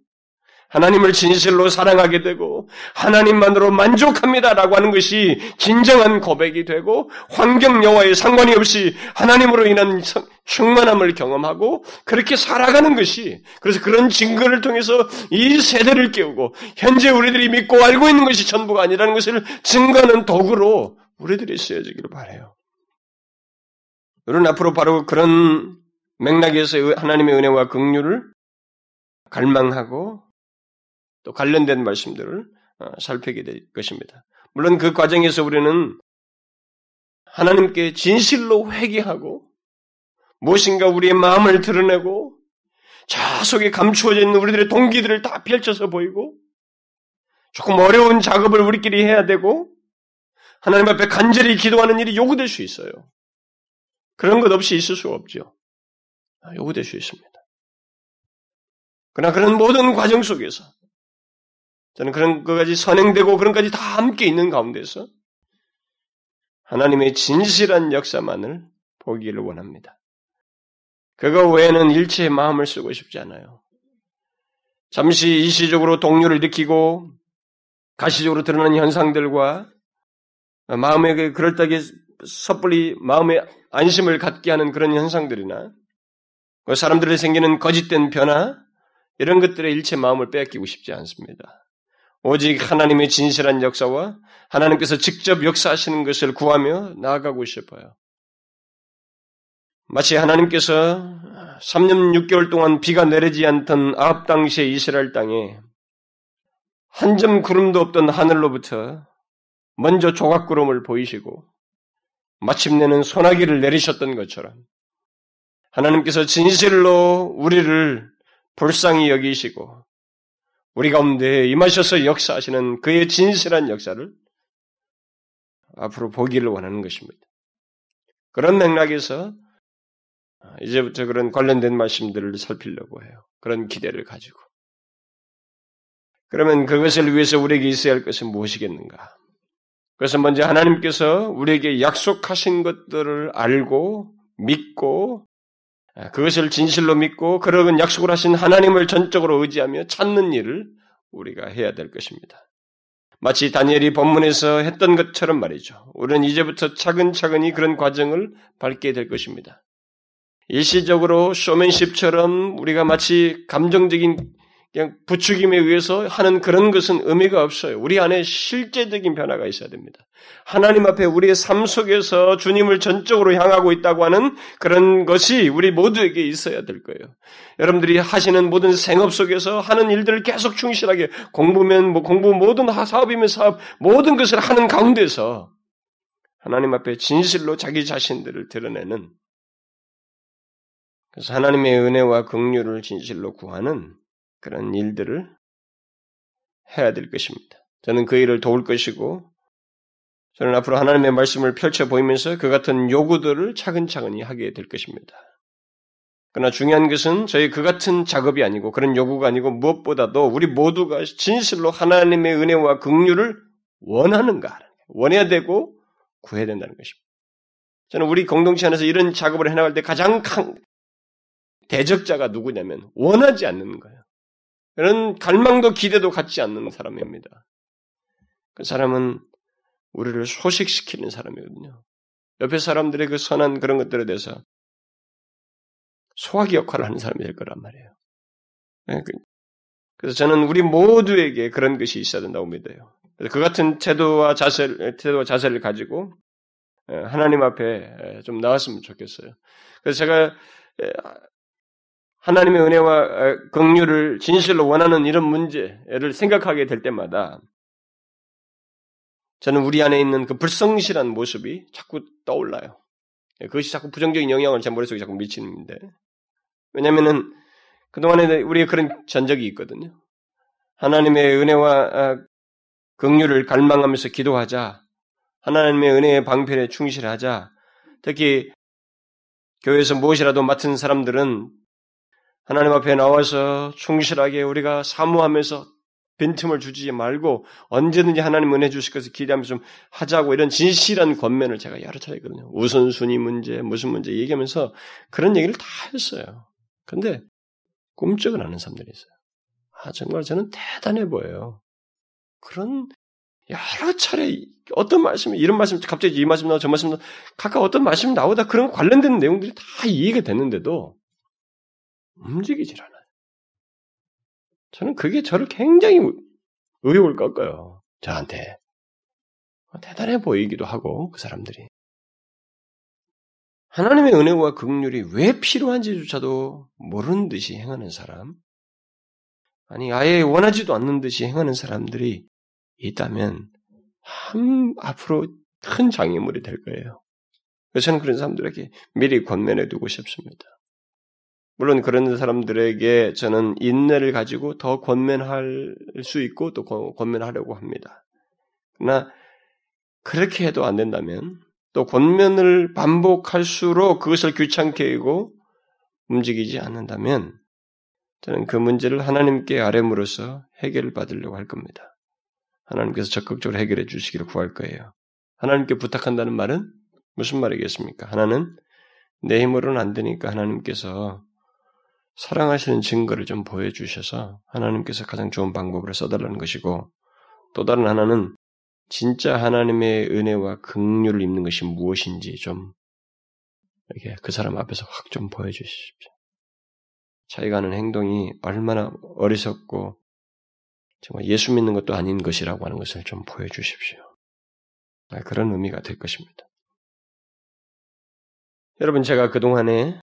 하나님을 진실로 사랑하게 되고 하나님만으로 만족합니다라고 하는 것이 진정한 고백이 되고 환경 여와에 상관이 없이 하나님으로 인한 충만함을 경험하고 그렇게 살아가는 것이 그래서 그런 증거를 통해서 이 세대를 깨우고 현재 우리들이 믿고 알고 있는 것이 전부가 아니라는 것을 증거하는 도구로 우리들이 쓰여지기를 바래요. 우리는 앞으로 바로 그런 맥락에서 하나님의 은혜와 긍휼을 갈망하고 또 관련된 말씀들을 어, 살피게 될 것입니다. 물론 그 과정에서 우리는 하나님께 진실로 회개하고 무엇인가 우리의 마음을 드러내고 자 속에 감추어져 있는 우리들의 동기들을 다 펼쳐서 보이고 조금 어려운 작업을 우리끼리 해야 되고 하나님 앞에 간절히 기도하는 일이 요구될 수 있어요. 그런 것 없이 있을 수 없죠. 아, 요구될 수 있습니다. 그러나 그런 모든 과정 속에서 저는 그런 것까지 선행되고 그런 것까지 다 함께 있는 가운데서 하나님의 진실한 역사만을 보기를 원합니다. 그거 외에는 일체의 마음을 쓰고 싶지 않아요. 잠시 일시적으로 동료를 일으키고 가시적으로 드러나는 현상들과 마음에 그럴때게 섣불리 마음에 안심을 갖게 하는 그런 현상들이나 그 사람들에 생기는 거짓된 변화 이런 것들의 일체 마음을 빼앗기고 싶지 않습니다. 오직 하나님의 진실한 역사와 하나님께서 직접 역사하시는 것을 구하며 나아가고 싶어요. 마치 하나님께서 3년 6개월 동안 비가 내리지 않던 아합 당시의 이스라엘 땅에 한 점 구름도 없던 하늘로부터 먼저 조각구름을 보이시고 마침내는 소나기를 내리셨던 것처럼 하나님께서 진실로 우리를 불쌍히 여기시고 우리 가운데 임하셔서 역사하시는 그의 진실한 역사를 앞으로 보기를 원하는 것입니다. 그런 맥락에서 이제부터 그런 관련된 말씀들을 살피려고 해요. 그런 기대를 가지고. 그러면 그것을 위해서 우리에게 있어야 할 것은 무엇이겠는가? 그래서 먼저 하나님께서 우리에게 약속하신 것들을 알고 믿고 그것을 진실로 믿고 그런 약속을 하신 하나님을 전적으로 의지하며 찾는 일을 우리가 해야 될 것입니다. 마치 다니엘이 본문에서 했던 것처럼 말이죠. 우리는 이제부터 차근차근히 그런 과정을 밟게 될 것입니다. 일시적으로 쇼맨십처럼 우리가 마치 감정적인 그냥 부추김에 의해서 하는 그런 것은 의미가 없어요. 우리 안에 실제적인 변화가 있어야 됩니다. 하나님 앞에 우리의 삶 속에서 주님을 전적으로 향하고 있다고 하는 그런 것이 우리 모두에게 있어야 될 거예요. 여러분들이 하시는 모든 생업 속에서 하는 일들을 계속 충실하게 공부면 뭐 공부 모든 사업이면 사업 모든 것을 하는 가운데서 하나님 앞에 진실로 자기 자신들을 드러내는 그래서 하나님의 은혜와 긍휼을 진실로 구하는 그런 일들을 해야 될 것입니다. 저는 그 일을 도울 것이고, 저는 앞으로 하나님의 말씀을 펼쳐 보이면서 그 같은 요구들을 차근차근히 하게 될 것입니다. 그러나 중요한 것은 저희 그 같은 작업이 아니고 그런 요구가 아니고 무엇보다도 우리 모두가 진실로 하나님의 은혜와 긍휼을 원하는가, 원해야 되고 구해야 된다는 것입니다. 저는 우리 공동체 안에서 이런 작업을 해나갈 때 가장 대적자가 누구냐면 원하지 않는 거예요. 그런 갈망도 기대도 갖지 않는 사람입니다. 그 사람은 우리를 소식시키는 사람이거든요. 옆에 사람들의 그 선한 그런 것들에 대해서 소화기 역할을 하는 사람이 될 거란 말이에요. 네, 그, 그래서 저는 우리 모두에게 그런 것이 있어야 된다고 믿어요. 그 같은 태도와 자세, 태도와 자세를 가지고 하나님 앞에 좀 나왔으면 좋겠어요. 그래서 제가 하나님의 은혜와 긍휼을 진실로 원하는 이런 문제를 생각하게 될 때마다 저는 우리 안에 있는 그 불성실한 모습이 자꾸 떠올라요. 그것이 자꾸 부정적인 영향을 제 머릿속에 자꾸 미치는데. 왜냐면은 그동안에 우리의 그런 전적이 있거든요. 하나님의 은혜와 긍휼을 갈망하면서 기도하자. 하나님의 은혜의 방편에 충실하자. 특히 교회에서 무엇이라도 맡은 사람들은 하나님 앞에 나와서 충실하게 우리가 사모하면서 빈틈을 주지 말고 언제든지 하나님 은혜 주실 것을 기대하면서 좀 하자고 이런 진실한 권면을 제가 여러 차례 했거든요. 우선순위 문제, 무슨 문제 얘기하면서 그런 얘기를 다 했어요. 근데 꿈쩍은 않는 사람들이 있어요. 아, 정말 저는 대단해 보여요. 그런 여러 차례 어떤 말씀이 이런 말씀 갑자기 이 말씀 나오고 저 말씀 나오고 각각 어떤 말씀이 나오다 그런 관련된 내용들이 다 이해가 됐는데도 움직이질 않아요. 저는 그게 저를 굉장히 의욕을 꺾어요. 저한테. 대단해 보이기도 하고, 그 사람들이. 하나님의 은혜와 긍휼이 왜 필요한지조차도 모르는 듯이 행하는 사람, 아니, 아예 원하지도 않는 듯이 행하는 사람들이 있다면, 한, 앞으로 큰 장애물이 될 거예요. 저는 그런 사람들에게 미리 권면해 두고 싶습니다. 물론 그런 사람들에게 저는 인내를 가지고 더 권면할 수 있고 또 권면하려고 합니다. 그러나 그렇게 해도 안 된다면 또 권면을 반복할수록 그것을 귀찮게 하고 움직이지 않는다면 저는 그 문제를 하나님께 아뢰므로써 해결을 받으려고 할 겁니다. 하나님께서 적극적으로 해결해 주시기를 구할 거예요. 하나님께 부탁한다는 말은 무슨 말이겠습니까? 하나는 내 힘으로는 안 되니까 하나님께서 사랑하시는 증거를 좀 보여주셔서 하나님께서 가장 좋은 방법으로 써달라는 것이고 또 다른 하나는 진짜 하나님의 은혜와 긍휼을 입는 것이 무엇인지 좀 이렇게 그 사람 앞에서 확 좀 보여주십시오. 자기가 하는 행동이 얼마나 어리석고 정말 예수 믿는 것도 아닌 것이라고 하는 것을 좀 보여주십시오. 아, 그런 의미가 될 것입니다. 여러분 제가 그동안에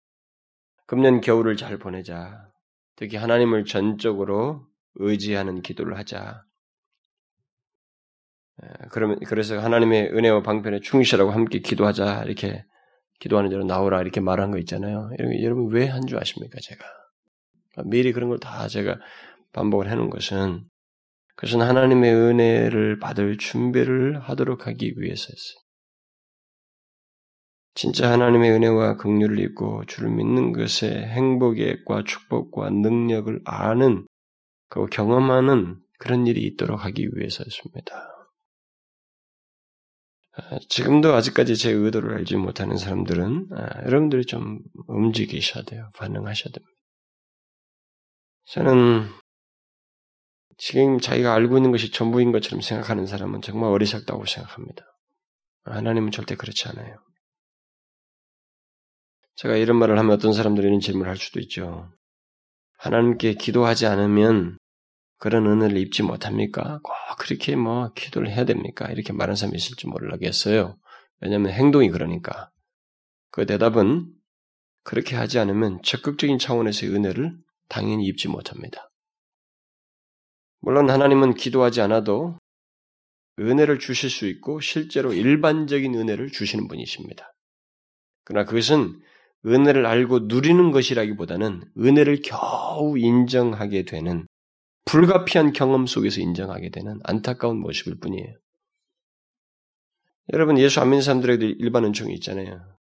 금년 겨울을 잘 보내자. 특히 하나님을 전적으로 의지하는 기도를 하자. 그러면 그래서 하나님의 은혜와 방편에 충실하고 함께 기도하자 이렇게 기도하는 대로 나오라 이렇게 말한 거 있잖아요. 여러분 왜 한 줄 아십니까 제가 미리 그런 걸 다 제가 반복을 해놓은 것은 그것은 하나님의 은혜를 받을 준비를 하도록 하기 위해서였어요. 진짜 하나님의 은혜와 긍휼을 입고 주를 믿는 것에 행복과 축복과 능력을 아는 그 경험하는 그런 일이 있도록 하기 위해서였습니다. 아, 지금도 아직까지 제 의도를 알지 못하는 사람들은 아, 여러분들이 좀 움직이셔야 돼요. 반응하셔야 됩니다. 저는 지금 자기가 알고 있는 것이 전부인 것처럼 생각하는 사람은 정말 어리석다고 생각합니다. 하나님은 절대 그렇지 않아요. 제가 이런 말을 하면 어떤 사람들이 이런 질문을 할 수도 있죠. 하나님께 기도하지 않으면 그런 은혜를 입지 못합니까? 꼭 그렇게 뭐 기도를 해야 됩니까? 이렇게 말하는 사람이 있을지 모르겠어요. 왜냐하면 행동이 그러니까. 그 대답은 그렇게 하지 않으면 적극적인 차원에서의 은혜를 당연히 입지 못합니다. 물론 하나님은 기도하지 않아도 은혜를 주실 수 있고 실제로 일반적인 은혜를 주시는 분이십니다. 그러나 그것은 은혜를 알고 누리는 것이라기보다는 은혜를 겨우 인정하게 되는 불가피한 경험 속에서 인정하게 되는 안타까운 모습일 뿐이에요. 여러분 예수 안 믿는 사람들에게 일반 은총이 있잖아요.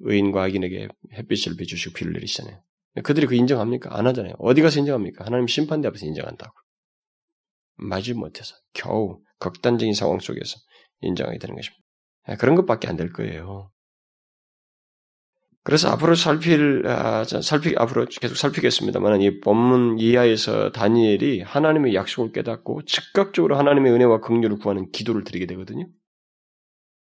의인과 악인에게 햇빛을 비주시고 비를 내리시잖아요. 그들이 그 인정합니까? 안 하잖아요. 어디 가서 인정합니까? 하나님 심판대 앞에서 인정한다고. 맞지 못해서 겨우 극단적인 상황 속에서 인정하게 되는 것입니다. 그런 것밖에 안 될 거예요. 그래서 앞으로 살필, 아, 살피, 앞으로 계속 살피겠습니다만, 이 본문 이하에서 다니엘이 하나님의 약속을 깨닫고 즉각적으로 하나님의 은혜와 긍휼을 구하는 기도를 드리게 되거든요.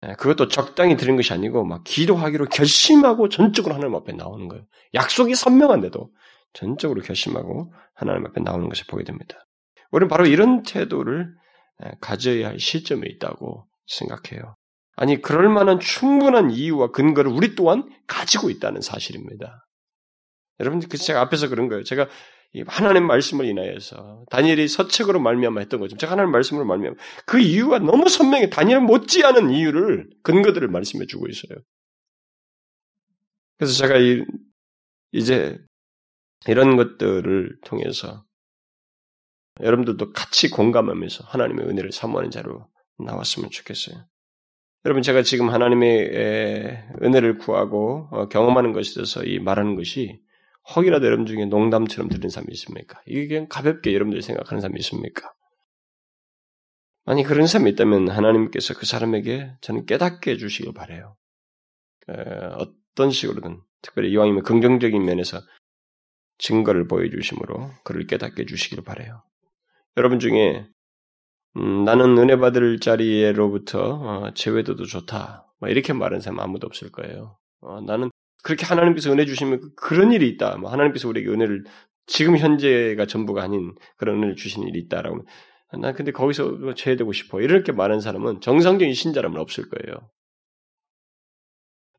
예, 그것도 적당히 드린 것이 아니고, 막 기도하기로 결심하고 전적으로 하나님 앞에 나오는 거예요. 약속이 선명한데도 전적으로 결심하고 하나님 앞에 나오는 것을 보게 됩니다. 우리는 바로 이런 태도를 예, 가져야 할 시점에 있다고 생각해요. 아니, 그럴 만한 충분한 이유와 근거를 우리 또한 가지고 있다는 사실입니다. 여러분, 그 제가 앞에서 그런 거예요. 제가 하나님 말씀을 인하여서 다니엘이 서책으로 말미암아 했던 거죠. 제가 하나님 말씀으로 말미암아 그 이유가 너무 선명해. 다니엘 못지않은 이유를 근거들을 말씀해 주고 있어요. 그래서 제가 이, 이제 이런 것들을 통해서 여러분들도 같이 공감하면서 하나님의 은혜를 사모하는 자로 나왔으면 좋겠어요. 여러분 제가 지금 하나님의 은혜를 구하고 어, 경험하는 것에 대해서 이 말하는 것이 혹이라도 여러분 중에 농담처럼 들리는 사람이 있습니까? 이게 그냥 가볍게 여러분들이 생각하는 사람이 있습니까? 아니 그런 사람이 있다면 하나님께서 그 사람에게 저는 깨닫게 해주시길 바래요. 어떤 식으로든 특별히 이왕이면 긍정적인 면에서 증거를 보여주심으로 그를 깨닫게 해주시길 바래요. 여러분 중에 음, 나는 은혜 받을 자리로부터 어, 제외도도 좋다. 뭐 이렇게 말하는 사람 아무도 없을 거예요. 어, 나는 그렇게 하나님께서 은혜 주시면 그, 그런 일이 있다. 뭐 하나님께서 우리에게 은혜를 지금 현재가 전부가 아닌 그런 은혜를 주시는 일이 있다라고. 난 근데 거기서 제외되고 싶어. 이렇게 말하는 사람은 정상적인 신자라면 없을 거예요.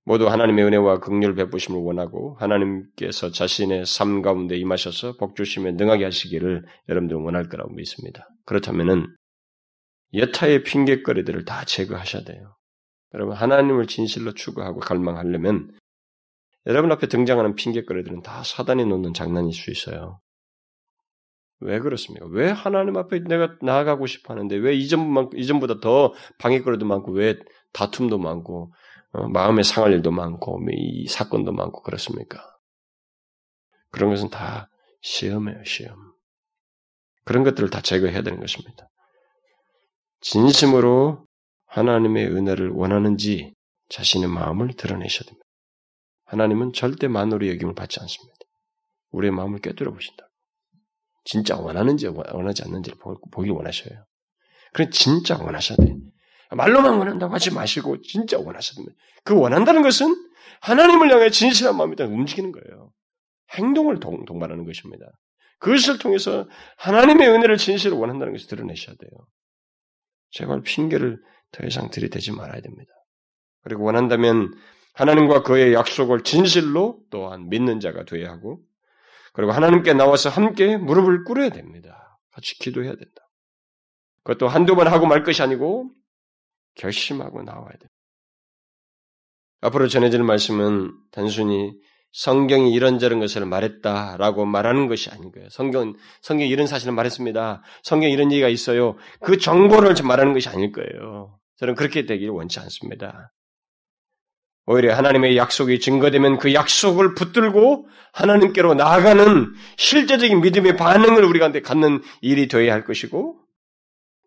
모두 하나님의 은혜와 극률 베푸심을 원하고 하나님께서 자신의 삶 가운데 임하셔서 복 주시며 능하게 하시기를 여러분들은 원할 거라고 믿습니다. 그렇다면은 여타의 핑계거리들을 다 제거하셔야 돼요. 여러분 하나님을 진실로 추구하고 갈망하려면 여러분 앞에 등장하는 핑계거리들은 다 사단이 놓는 장난일 수 있어요. 왜 그렇습니까? 왜 하나님 앞에 내가 나아가고 싶어 하는데 왜 이전만, 이전보다 더 방해거리도 많고 왜 다툼도 많고 어, 마음에 상할 일도 많고 이 사건도 많고 그렇습니까? 그런 것은 다 시험이에요, 시험. 그런 것들을 다 제거해야 되는 것입니다. 진심으로 하나님의 은혜를 원하는지 자신의 마음을 드러내셔야 됩니다. 하나님은 절대 만으로 여김을 받지 않습니다. 우리의 마음을 꿰뚫어 보신다. 진짜 원하는지 원하지 않는지를 보길 원하셔요. 그래 진짜 원하셔야 돼. 말로만 원한다고 하지 마시고 진짜 원하셔야 됩니다. 그 원한다는 것은 하나님을 향해 진실한 마음이 움직이는 거예요. 행동을 동, 동반하는 것입니다. 그것을 통해서 하나님의 은혜를 진실로 원한다는 것을 드러내셔야 돼요. 제발 핑계를 더 이상 들이대지 말아야 됩니다. 그리고 원한다면 하나님과 그의 약속을 진실로 또한 믿는 자가 되어야 하고, 그리고 하나님께 나와서 함께 무릎을 꿇어야 됩니다. 같이 기도해야 된다. 그것도 한두 번 하고 말 것이 아니고 결심하고 나와야 됩니다. 앞으로 전해질 말씀은 단순히 성경이 이런저런 것을 말했다라고 말하는 것이 아닌 거예요. 성경, 성경이 이런 사실을 말했습니다. 성경에 이런 얘기가 있어요. 그 정보를 말하는 것이 아닐 거예요. 저는 그렇게 되길 원치 않습니다. 오히려 하나님의 약속이 증거되면 그 약속을 붙들고 하나님께로 나아가는 실제적인 믿음의 반응을 우리 가운데 갖는 일이 되어야 할 것이고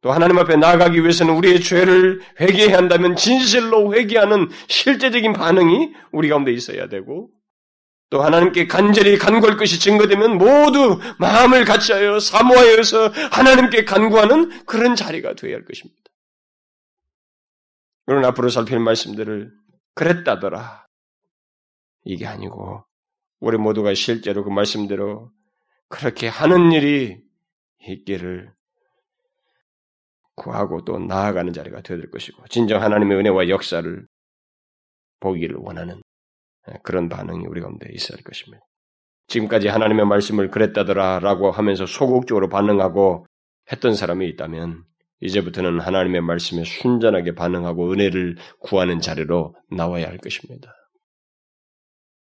또 하나님 앞에 나아가기 위해서는 우리의 죄를 회개해야 한다면 진실로 회개하는 실제적인 반응이 우리 가운데 있어야 되고 또 하나님께 간절히 간구할 것이 증거되면 모두 마음을 같이하여 사모하여서 하나님께 간구하는 그런 자리가 되어야 할 것입니다. 오늘 앞으로 살필 말씀들을 그랬다더라. 이게 아니고 우리 모두가 실제로 그 말씀대로 그렇게 하는 일이 있기를 구하고 또 나아가는 자리가 되어야 될 것이고 진정 하나님의 은혜와 역사를 보기를 원하는 그런 반응이 우리 가운데 있어야 할 것입니다. 지금까지 하나님의 말씀을 그랬다더라 라고 하면서 소극적으로 반응하고 했던 사람이 있다면 이제부터는 하나님의 말씀에 순전하게 반응하고 은혜를 구하는 자리로 나와야 할 것입니다.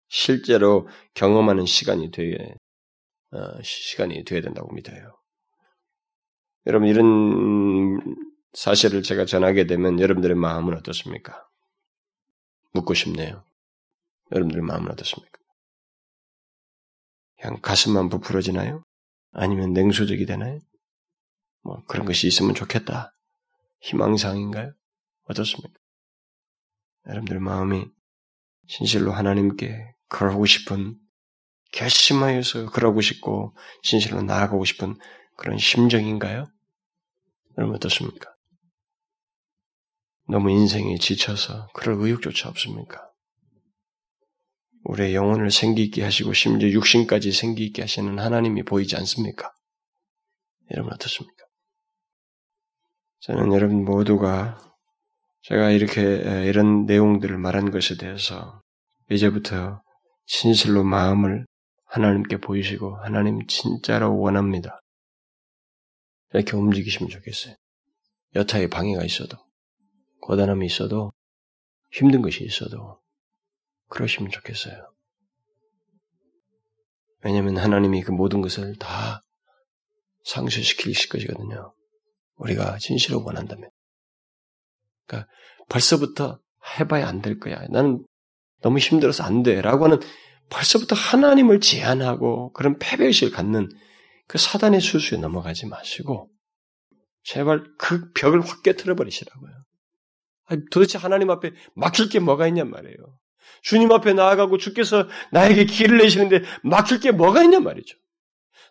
실제로 경험하는 시간이 되어 어, 시간이 되어야 된다고 믿어요. 여러분 이런 사실을 제가 전하게 되면 여러분들의 마음은 어떻습니까? 묻고 싶네요. 여러분들의 마음은 어떻습니까? 그냥 가슴만 부풀어지나요? 아니면 냉소적이 되나요? 뭐 그런 것이 있으면 좋겠다. 희망사항인가요? 어떻습니까? 여러분들 마음이 진실로 하나님께 그러고 싶은 결심하여서 그러고 싶고 진실로 나아가고 싶은 그런 심정인가요? 여러분 어떻습니까? 너무 인생에 지쳐서 그럴 의욕조차 없습니까? 우리의 영혼을 생기있게 하시고 심지어 육신까지 생기있게 하시는 하나님이 보이지 않습니까? 여러분 어떻습니까? 저는 여러분 모두가 제가 이렇게 이런 내용들을 말한 것에 대해서 이제부터 진실로 마음을 하나님께 보이시고 하나님 진짜로 원합니다. 이렇게 움직이시면 좋겠어요. 여타의 방해가 있어도 고단함이 있어도 힘든 것이 있어도 그러시면 좋겠어요. 왜냐하면 하나님이 그 모든 것을 다 상쇄시킬 것이거든요. 우리가 진실로 원한다면. 그러니까 벌써부터 해봐야 안 될 거야. 나는 너무 힘들어서 안 돼. 라고 하는 벌써부터 하나님을 제한하고 그런 패배의식을 갖는 그 사단의 수수에 넘어가지 마시고 제발 그 벽을 확 깨트려 버리시라고요. 도대체 하나님 앞에 막힐 게 뭐가 있냔 말이에요. 주님 앞에 나아가고 주께서 나에게 길을 내시는데 막힐 게 뭐가 있냔 말이죠.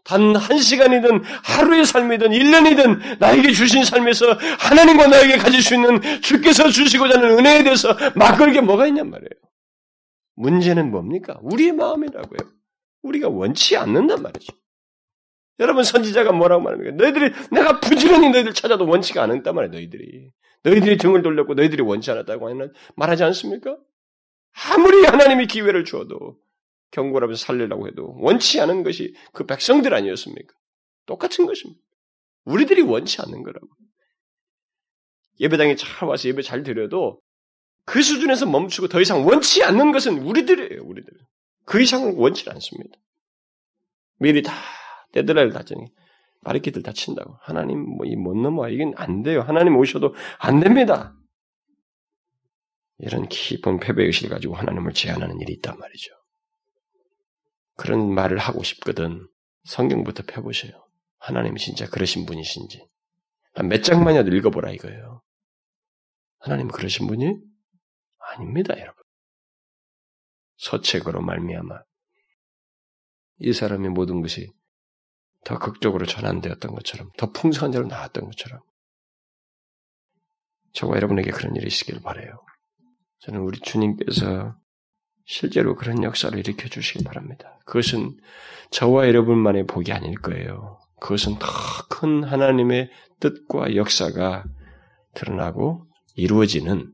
단 한 시간이든 하루의 삶이든 1년이든 나에게 주신 삶에서 하나님과 나에게 가질 수 있는 주께서 주시고자 하는 은혜에 대해서 막을 게 뭐가 있냔 말이에요. 문제는 뭡니까? 우리의 마음이라고요. 우리가 원치 않는단 말이죠. 여러분 선지자가 뭐라고 말합니까? 너희들이 내가 부지런히 너희들 찾아도 원치가 않았단 말이에요. 너희들이 너희들이 등을 돌렸고 너희들이 원치 않았다고 말하지 않습니까? 아무리 하나님이 기회를 주어도 경고하면서 살리려고 해도 원치 않은 것이 그 백성들 아니었습니까? 똑같은 것입니다. 우리들이 원치 않는 거라고. 예배당에 잘 와서 예배 잘 드려도 그 수준에서 멈추고 더 이상 원치 않는 것은 우리들이에요, 우리들. 그 이상을 원치 않습니다. 미리 다 데드라인을 달더니 바리케이드를 다 친다고. 하나님 뭐 이 못 넘어와. 이건 안 돼요. 하나님 오셔도 안 됩니다. 이런 깊은 패배의식을 가지고 하나님을 제한하는 일이 있단 말이죠. 그런 말을 하고 싶거든. 성경부터 펴보세요. 하나님이 진짜 그러신 분이신지. 몇 장만이라도 읽어보라 이거예요. 하나님 그러신 분이? 아닙니다, 여러분. 서책으로 말미암아 이 사람의 모든 것이 더 극적으로 전환되었던 것처럼, 더 풍성한 대로 나왔던 것처럼, 저와 여러분에게 그런 일이 있기를 바래요. 저는 우리 주님께서 실제로 그런 역사를 일으켜 주시기 바랍니다. 그것은 저와 여러분만의 복이 아닐 거예요. 그것은 더 큰 하나님의 뜻과 역사가 드러나고 이루어지는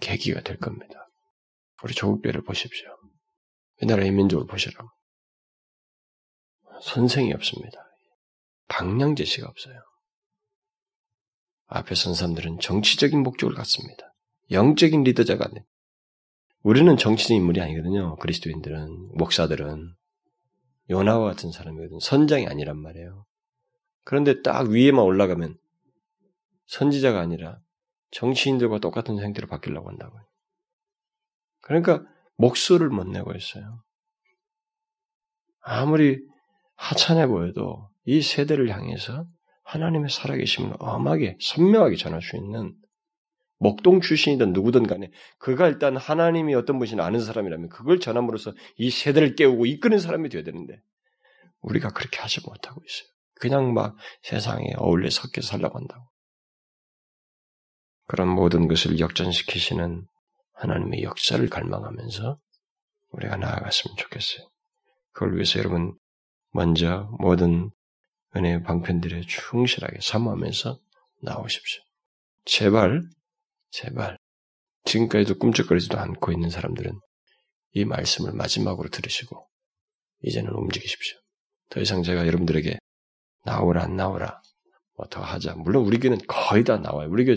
계기가 될 겁니다. 우리 조국교회를 보십시오. 우리나라의 민족을 보시라고. 선생이 없습니다. 방향 제시가 없어요. 앞에 선 사람들은 정치적인 목적을 갖습니다. 영적인 리더자가 아닌 우리는 정치적 인물이 아니거든요. 그리스도인들은, 목사들은. 요나와 같은 사람이거든. 선장이 아니란 말이에요. 그런데 딱 위에만 올라가면 선지자가 아니라 정치인들과 똑같은 상태로 바뀌려고 한다고요. 그러니까 목소를 못 내고 있어요. 아무리 하찮아 보여도 이 세대를 향해서 하나님의 살아계심을 엄하게 선명하게 전할 수 있는 목동 출신이든 누구든 간에 그가 일단 하나님이 어떤 분인지 아는 사람이라면 그걸 전함으로써 이 세대를 깨우고 이끄는 사람이 되어야 되는데 우리가 그렇게 하지 못하고 있어요. 그냥 막 세상에 어울려 섞여 살라고 한다고. 그런 모든 것을 역전시키시는 하나님의 역사를 갈망하면서 우리가 나아갔으면 좋겠어요. 그걸 위해서 여러분 먼저 모든 은혜의 방편들에 충실하게 사모하면서 나오십시오. 제발, 제발, 지금까지도 꿈쩍거리지도 않고 있는 사람들은 이 말씀을 마지막으로 들으시고, 이제는 움직이십시오. 더 이상 제가 여러분들에게 나오라, 안 나오라, 뭐 더 하자. 물론 우리 교는 거의 다 나와요. 우리 교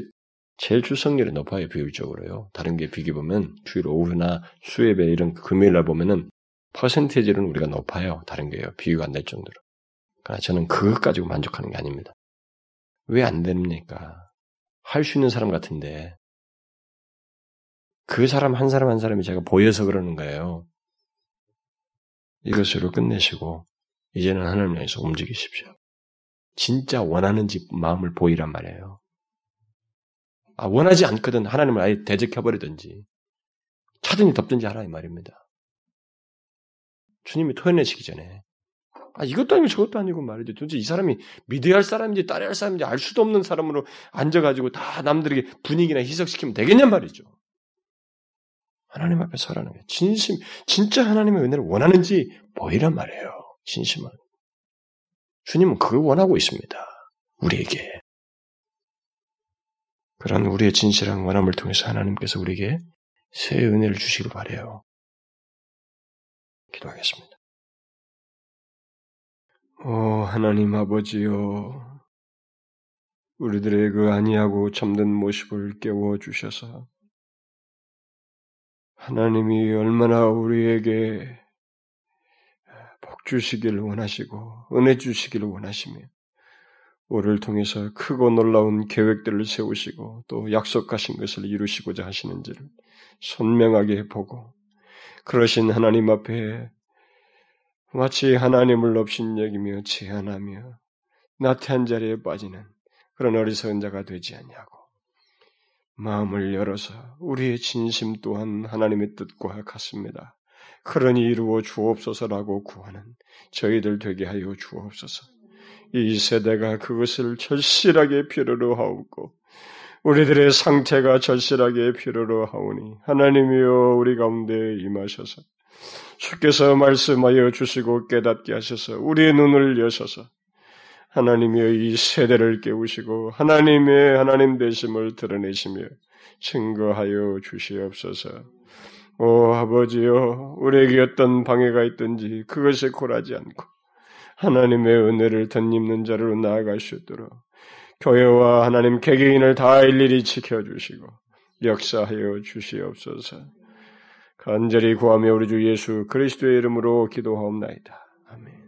제일 출석률이 높아요, 비율적으로요. 다른 게 비교 보면 주일 오후나 수요일에 이런 금요일 날 보면은 퍼센테이지는 우리가 높아요. 다른 게요. 비교가 안 될 정도로. 그러나 저는 그것 가지고 만족하는 게 아닙니다. 왜 안 됩니까? 할 수 있는 사람 같은데 그 사람 한 사람 한 사람이 제가 보여서 그러는 거예요. 이것으로 끝내시고 이제는 하나님 향해서 움직이십시오. 진짜 원하는지 마음을 보이란 말이에요. 아, 원하지 않거든 하나님을 아예 대적해버리든지 차든지 덮든지 하라 이 말입니다. 주님이 토해내시기 전에 아, 이것도 아니고 저것도 아니고 말이죠. 도대체 이 사람이 믿어야 할 사람인지 따라야 할 사람인지 알 수도 없는 사람으로 앉아가지고 다 남들에게 분위기나 희석시키면 되겠냔 말이죠. 하나님 앞에 서라는 게 진심, 진짜 하나님의 은혜를 원하는지 보이란 말이에요. 진심은. 주님은 그걸 원하고 있습니다. 우리에게. 그런 우리의 진실한 원함을 통해서 하나님께서 우리에게 새 은혜를 주시길 바래요. 기도하겠습니다. 오 하나님 아버지여 우리들의 그 아니하고 참된 모습을 깨워 주셔서 하나님이 얼마나 우리에게 복 주시기를 원하시고 은혜 주시기를 원하시며 우리를 통해서 크고 놀라운 계획들을 세우시고 또 약속하신 것을 이루시고자 하시는지를 선명하게 보고 그러신 하나님 앞에 마치 하나님을 없인 여기며 제한하며 나태한 자리에 빠지는 그런 어리석은 자가 되지 않냐고 마음을 열어서 우리의 진심 또한 하나님의 뜻과 같습니다. 그러니 이루어 주옵소서라고 구하는 저희들 되게 하여 주옵소서. 이 세대가 그것을 절실하게 필요로 하옵고 우리들의 상태가 절실하게 필요로 하오니 하나님이여 우리 가운데 임하셔서 주께서 말씀하여 주시고 깨닫게 하셔서 우리의 눈을 여셔서 하나님이여 이 세대를 깨우시고 하나님의 하나님 되심을 드러내시며 증거하여 주시옵소서. 오 아버지여 우리에게 어떤 방해가 있든지 그것에 굴하지 않고 하나님의 은혜를 덧입는 자로 나아가시도록 교회와 하나님 개개인을 다 일일이 지켜주시고 역사하여 주시옵소서. 간절히 구하며 우리 주 예수 그리스도의 이름으로 기도하옵나이다. 아멘.